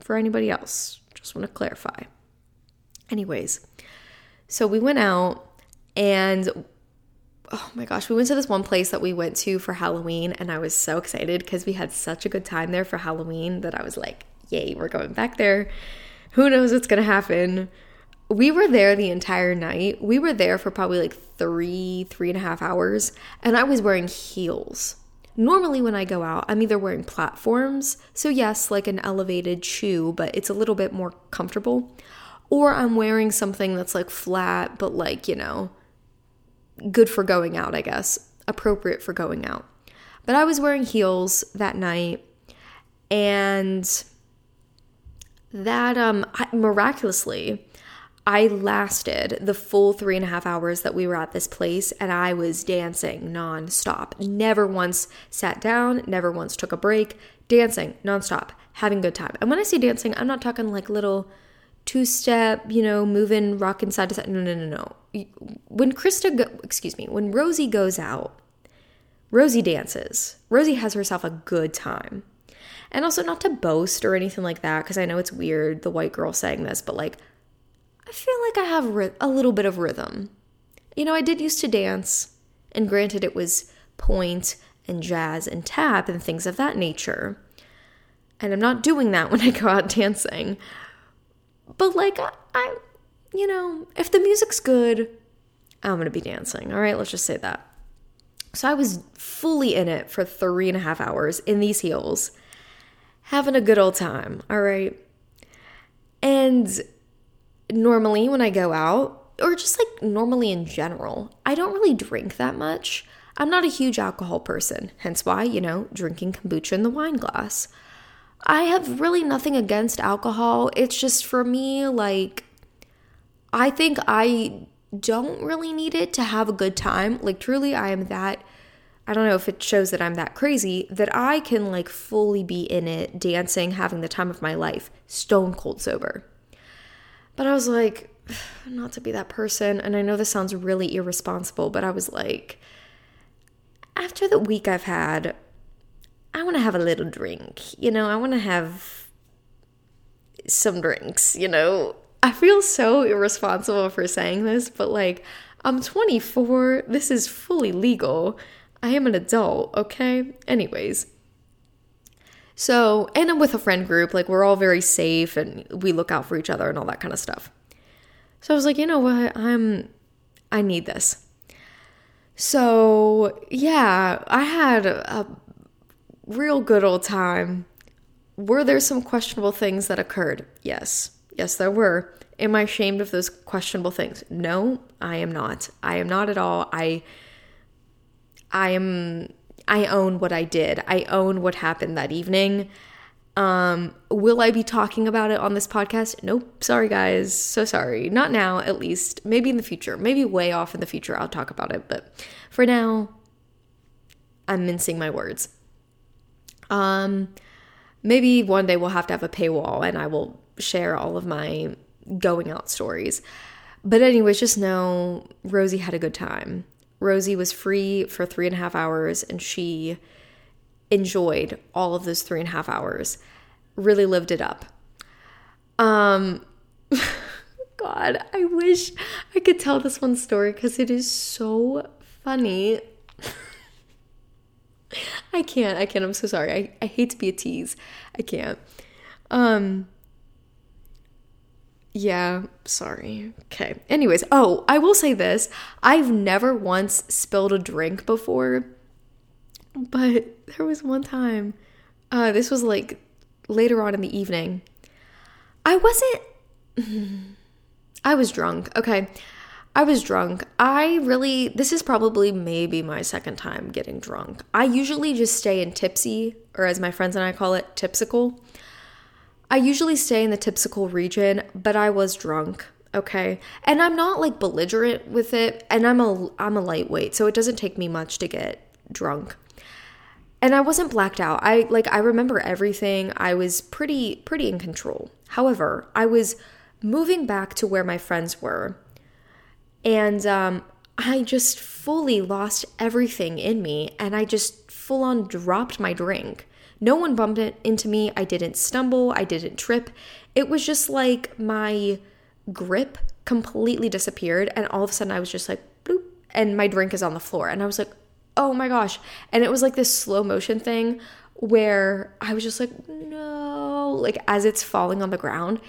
for anybody else. Just want to clarify. Anyways, so we went out and oh my gosh, we went to this one place that we went to for Halloween and I was so excited because we had such a good time there for Halloween that I was like, yay, we're going back there. Who knows what's going to happen? we were there the entire night. We were there for probably like three, three and a half hours, and I was wearing heels. Normally, when I go out, I'm either wearing platforms, so yes, like an elevated shoe, but it's a little bit more comfortable, or I'm wearing something that's like flat, but like, you know, good for going out, I guess, appropriate for going out. But I was wearing heels that night, and that um miraculously I lasted the full three and a half hours that we were at this place and I was dancing nonstop. Never once sat down, never once took a break, dancing nonstop, having a good time. And when I say dancing, I'm not talking like little two step, you know, moving, rocking side to side. No, no, no, no. When Krista, go- excuse me, when Rosie goes out, Rosie dances. Rosie has herself a good time. And also, not to boast or anything like that, because I know it's weird, the white girl saying this, but like, I feel like I have a little bit of rhythm. You know, I did used to dance, and granted, it was pointe and jazz and tap and things of that nature. And I'm not doing that when I go out dancing. But, like, I, I you know, if the music's good, I'm gonna be dancing. All right, let's just say that. So I was fully in it for three and a half hours in these heels, having a good old time. All right. And normally when I go out, or just like normally in general, I don't really drink that much. I'm not a huge alcohol person, hence why, you know, drinking kombucha in the wine glass. I have really nothing against alcohol. It's just for me, like, I think I don't really need it to have a good time. Like, truly, I am that. I don't know if it shows that I'm that crazy that I can like fully be in it, dancing, having the time of my life, stone cold sober. But I was like, not to be that person. And I know this sounds really irresponsible, but I was like, after the week I've had, I want to have a little drink. You know, I want to have some drinks, you know. I feel so irresponsible for saying this, but like, I'm 24. This is fully legal. I am an adult, okay? Anyways, so, and I'm with a friend group, like we're all very safe and we look out for each other and all that kind of stuff. So I was like, you know what? I'm I need this. So, yeah, I had a real good old time. Were there some questionable things that occurred? Yes. Yes, there were. Am I ashamed of those questionable things? No, I am not. I am not at all. I I am I own what I did. I own what happened that evening. Um, will I be talking about it on this podcast? Nope. Sorry, guys. So sorry. Not now, at least. Maybe in the future. Maybe way off in the future, I'll talk about it. But for now, I'm mincing my words. Um, maybe one day we'll have to have a paywall and I will share all of my going out stories. But, anyways, just know Rosie had a good time. Rosie was free for three and a half hours and she enjoyed all of those three and a half hours, really lived it up. Um, God, I wish I could tell this one story because it is so funny. I can't. I can't. I'm so sorry. I, I hate to be a tease. I can't. Um yeah, sorry. Okay. Anyways, oh, I will say this. I've never once spilled a drink before. But there was one time. Uh this was like later on in the evening. I wasn't I was drunk. Okay. I was drunk. I really, this is probably maybe my second time getting drunk. I usually just stay in tipsy, or as my friends and I call it, tipsical. I usually stay in the tipsical region, but I was drunk. Okay. And I'm not like belligerent with it, and I'm a I'm a lightweight, so it doesn't take me much to get drunk. And I wasn't blacked out. I like I remember everything. I was pretty pretty in control. However, I was moving back to where my friends were and um, I just fully lost everything in me and I just full on dropped my drink. No one bumped it into me. I didn't stumble. I didn't trip. It was just like my grip completely disappeared. And all of a sudden I was just like, bloop, and my drink is on the floor. And I was like, oh my gosh. And it was like this slow motion thing where I was just like, no, like as it's falling on the ground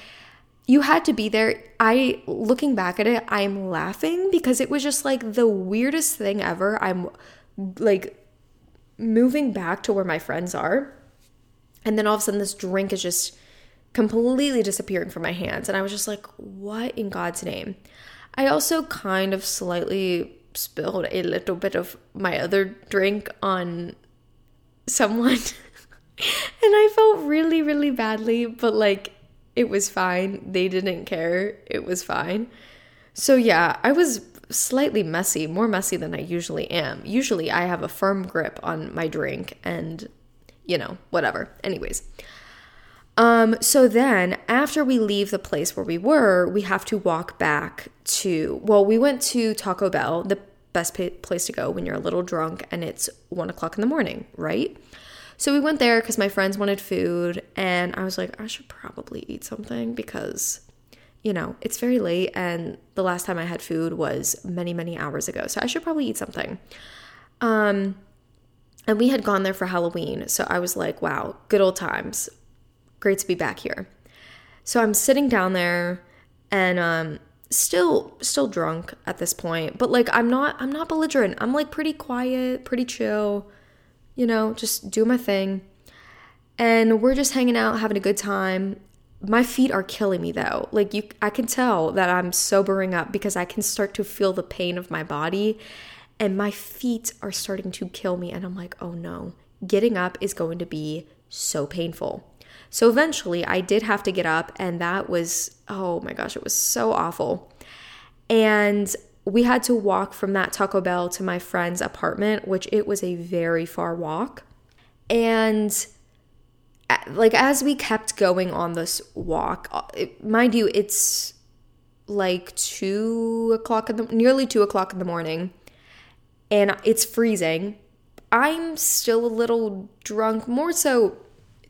you had to be there. I, looking back at it, I'm laughing because it was just like the weirdest thing ever. I'm like moving back to where my friends are. And then all of a sudden, this drink is just completely disappearing from my hands. And I was just like, what in God's name? I also kind of slightly spilled a little bit of my other drink on someone. and I felt really, really badly, but like it was fine. They didn't care. It was fine. So, yeah, I was slightly messy, more messy than I usually am. Usually, I have a firm grip on my drink and, you know, whatever. Anyways. Um, so then after we leave the place where we were, we have to walk back to, well, we went to Taco Bell, the best place to go when you're a little drunk and it's one o'clock in the morning, right? So we went there because my friends wanted food, and I was like, I should probably eat something because, you know, it's very late, and the last time I had food was many, many hours ago. So I should probably eat something. Um, and we had gone there for Halloween. So I was like, wow, good old times. Great to be back here. So I'm sitting down there and um still still drunk at this point, but like I'm not I'm not belligerent. I'm like pretty quiet, pretty chill you know, just do my thing. And we're just hanging out, having a good time. My feet are killing me though. Like you I can tell that I'm sobering up because I can start to feel the pain of my body and my feet are starting to kill me and I'm like, "Oh no. Getting up is going to be so painful." So eventually I did have to get up and that was oh my gosh, it was so awful. And we had to walk from that Taco Bell to my friend's apartment, which it was a very far walk. And like as we kept going on this walk, uh, it, mind you, it's like two o'clock in the nearly two o'clock in the morning, and it's freezing. I'm still a little drunk, more so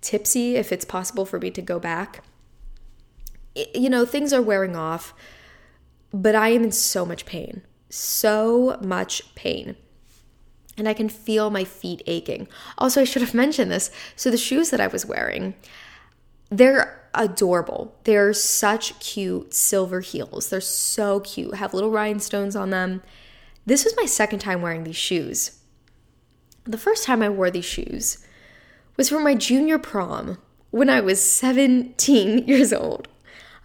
tipsy if it's possible for me to go back. It, you know, things are wearing off but I am in so much pain, so much pain. And I can feel my feet aching. Also, I should have mentioned this. So, the shoes that I was wearing, they're adorable. They're such cute silver heels. They're so cute, have little rhinestones on them. This was my second time wearing these shoes. The first time I wore these shoes was for my junior prom when I was 17 years old.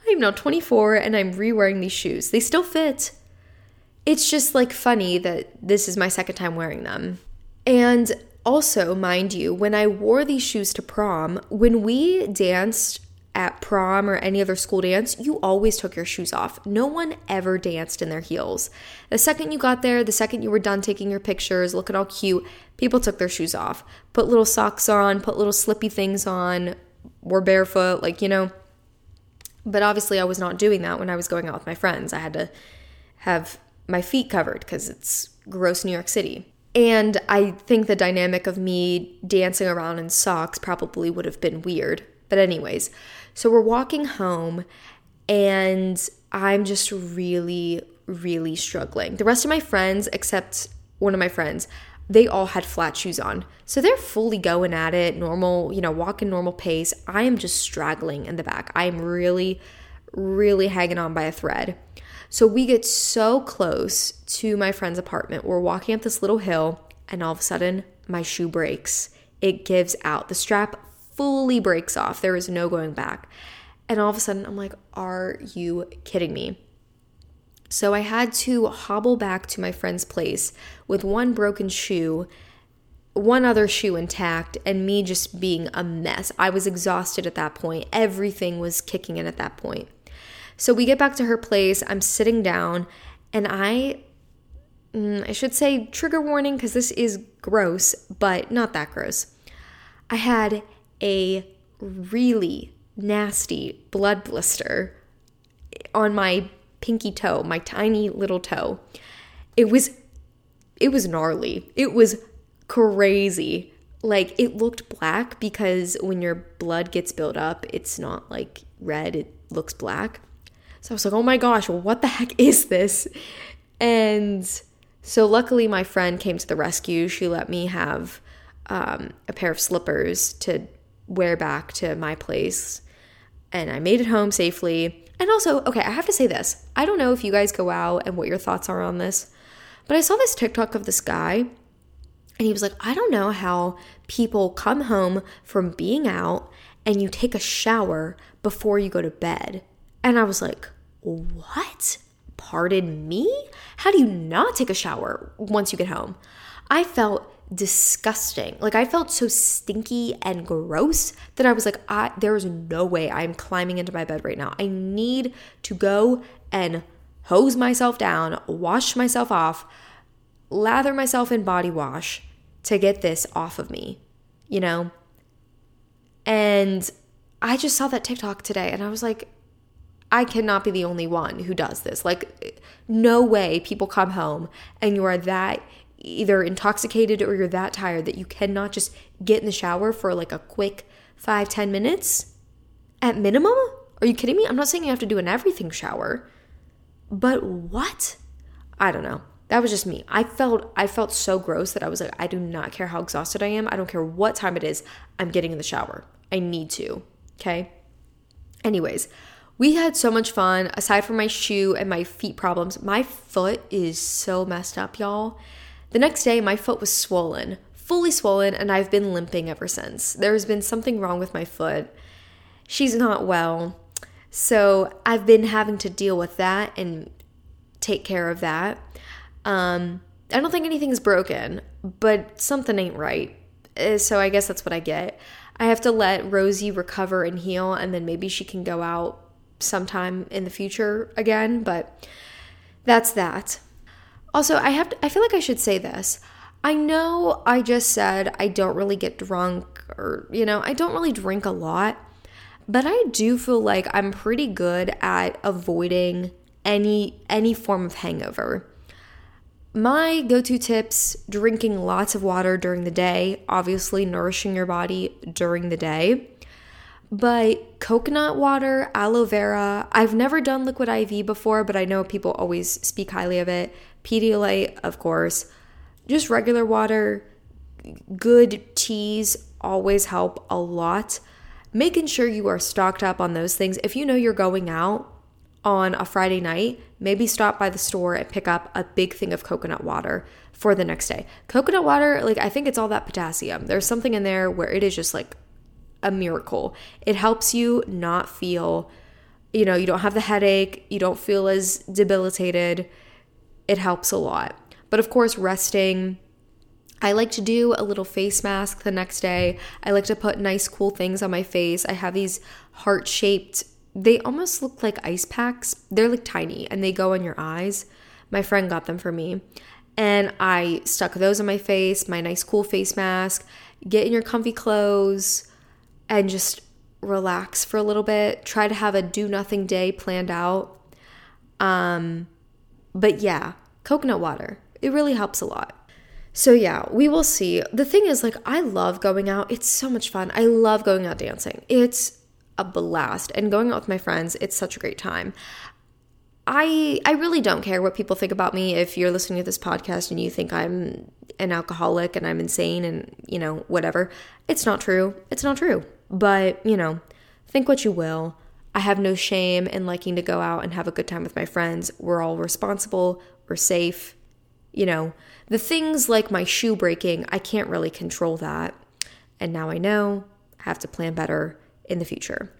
I'm now 24 and I'm re-wearing these shoes. They still fit. It's just like funny that this is my second time wearing them. And also, mind you, when I wore these shoes to prom, when we danced at prom or any other school dance, you always took your shoes off. No one ever danced in their heels. The second you got there, the second you were done taking your pictures, looking all cute, people took their shoes off. Put little socks on, put little slippy things on, were barefoot, like, you know. But obviously, I was not doing that when I was going out with my friends. I had to have my feet covered because it's gross New York City. And I think the dynamic of me dancing around in socks probably would have been weird. But, anyways, so we're walking home and I'm just really, really struggling. The rest of my friends, except one of my friends, they all had flat shoes on. So they're fully going at it, normal, you know, walking normal pace. I am just straggling in the back. I am really, really hanging on by a thread. So we get so close to my friend's apartment. We're walking up this little hill, and all of a sudden, my shoe breaks. It gives out. The strap fully breaks off. There is no going back. And all of a sudden, I'm like, are you kidding me? So I had to hobble back to my friend's place with one broken shoe, one other shoe intact, and me just being a mess. I was exhausted at that point. Everything was kicking in at that point. So we get back to her place. I'm sitting down, and I, mm, I should say trigger warning because this is gross, but not that gross. I had a really nasty blood blister on my pinky toe, my tiny little toe. It was it was gnarly. It was crazy. Like it looked black because when your blood gets built up, it's not like red, it looks black. So I was like, "Oh my gosh, what the heck is this?" And so luckily my friend came to the rescue. She let me have um, a pair of slippers to wear back to my place and I made it home safely. And also, okay, I have to say this. I don't know if you guys go out and what your thoughts are on this, but I saw this TikTok of this guy, and he was like, I don't know how people come home from being out and you take a shower before you go to bed. And I was like, what? Pardon me? How do you not take a shower once you get home? I felt disgusting. Like I felt so stinky and gross that I was like, I there is no way I'm climbing into my bed right now. I need to go and hose myself down, wash myself off, lather myself in body wash to get this off of me, you know? And I just saw that TikTok today and I was like, I cannot be the only one who does this. Like, no way people come home and you are that either intoxicated or you're that tired that you cannot just get in the shower for like a quick five ten minutes at minimum? Are you kidding me? I'm not saying you have to do an everything shower. But what? I don't know. That was just me. I felt I felt so gross that I was like I do not care how exhausted I am. I don't care what time it is. I'm getting in the shower. I need to. Okay? Anyways, we had so much fun. Aside from my shoe and my feet problems, my foot is so messed up, y'all. The next day, my foot was swollen, fully swollen, and I've been limping ever since. There has been something wrong with my foot. She's not well. So I've been having to deal with that and take care of that. Um, I don't think anything's broken, but something ain't right. Uh, so I guess that's what I get. I have to let Rosie recover and heal, and then maybe she can go out sometime in the future again. But that's that. Also, I have to, I feel like I should say this. I know I just said I don't really get drunk or you know, I don't really drink a lot, but I do feel like I'm pretty good at avoiding any any form of hangover. My go-to tips, drinking lots of water during the day, obviously nourishing your body during the day. But coconut water, aloe vera, I've never done liquid IV before, but I know people always speak highly of it. Pedialyte, of course. Just regular water, good teas always help a lot. Making sure you are stocked up on those things. If you know you're going out on a Friday night, maybe stop by the store and pick up a big thing of coconut water for the next day. Coconut water, like I think it's all that potassium. There's something in there where it is just like a miracle. It helps you not feel, you know, you don't have the headache, you don't feel as debilitated it helps a lot. But of course, resting. I like to do a little face mask the next day. I like to put nice, cool things on my face. I have these heart shaped, they almost look like ice packs. They're like tiny and they go on your eyes. My friend got them for me. And I stuck those on my face, my nice, cool face mask. Get in your comfy clothes and just relax for a little bit. Try to have a do nothing day planned out. Um, but yeah, coconut water. It really helps a lot. So yeah, we will see. The thing is like I love going out. It's so much fun. I love going out dancing. It's a blast and going out with my friends, it's such a great time. I I really don't care what people think about me if you're listening to this podcast and you think I'm an alcoholic and I'm insane and, you know, whatever. It's not true. It's not true. But, you know, think what you will. I have no shame in liking to go out and have a good time with my friends. We're all responsible, we're safe. You know, the things like my shoe breaking, I can't really control that. And now I know I have to plan better in the future.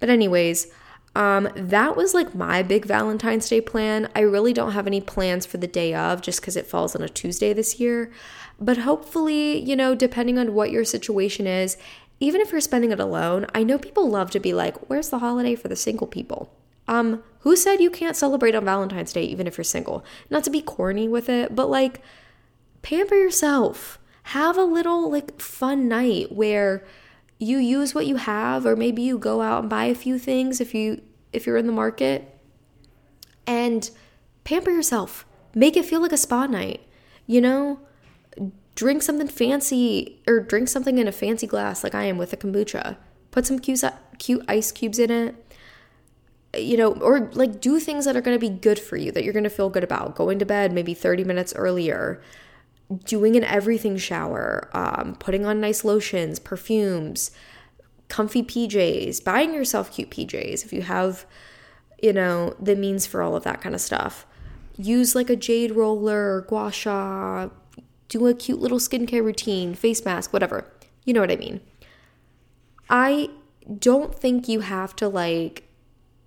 But, anyways, um, that was like my big Valentine's Day plan. I really don't have any plans for the day of just because it falls on a Tuesday this year. But hopefully, you know, depending on what your situation is, even if you're spending it alone, I know people love to be like, where's the holiday for the single people? Um, who said you can't celebrate on Valentine's Day even if you're single? Not to be corny with it, but like pamper yourself. Have a little like fun night where you use what you have or maybe you go out and buy a few things if you if you're in the market and pamper yourself. Make it feel like a spa night. You know, drink something fancy or drink something in a fancy glass like I am with a kombucha. Put some cute, cute ice cubes in it. You know, or like do things that are going to be good for you that you're going to feel good about. Going to bed maybe 30 minutes earlier doing an everything shower, um, putting on nice lotions, perfumes, comfy PJs, buying yourself cute PJs if you have, you know, the means for all of that kind of stuff. Use like a jade roller, gua sha, do a cute little skincare routine, face mask, whatever. You know what I mean. I don't think you have to like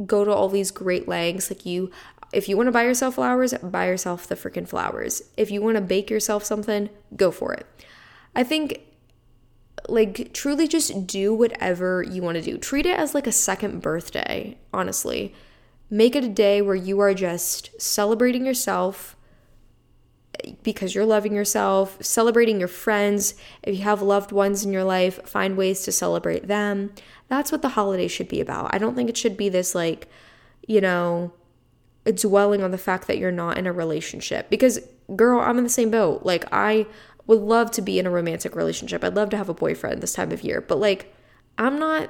go to all these great lengths. Like you, if you want to buy yourself flowers, buy yourself the freaking flowers. If you want to bake yourself something, go for it. I think like truly just do whatever you want to do. Treat it as like a second birthday, honestly. Make it a day where you are just celebrating yourself because you're loving yourself, celebrating your friends. If you have loved ones in your life, find ways to celebrate them. That's what the holiday should be about. I don't think it should be this like, you know, dwelling on the fact that you're not in a relationship. Because girl i'm in the same boat. Like i would love to be in a romantic relationship. I'd love to have a boyfriend this time of year. But like i'm not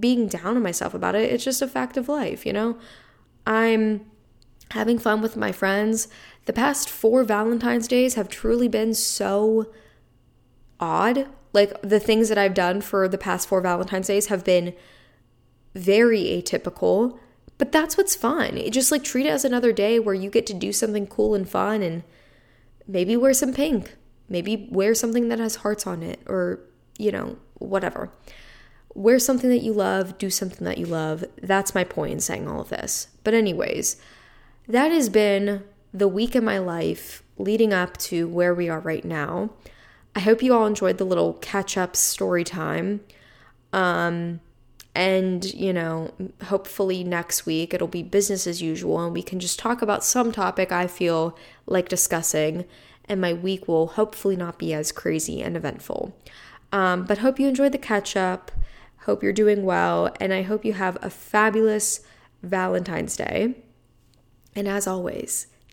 being down on myself about it. It's just a fact of life you know? I'm having fun with my friends the past four valentine's days have truly been so odd like the things that i've done for the past four valentine's days have been very atypical but that's what's fun. It just like treat it as another day where you get to do something cool and fun and maybe wear some pink. Maybe wear something that has hearts on it or, you know, whatever. Wear something that you love, do something that you love. That's my point in saying all of this. But, anyways, that has been the week in my life leading up to where we are right now. I hope you all enjoyed the little catch up story time. Um, and, you know, hopefully next week it'll be business as usual and we can just talk about some topic I feel like discussing. And my week will hopefully not be as crazy and eventful. Um, but hope you enjoyed the catch up. Hope you're doing well. And I hope you have a fabulous Valentine's Day. And as always,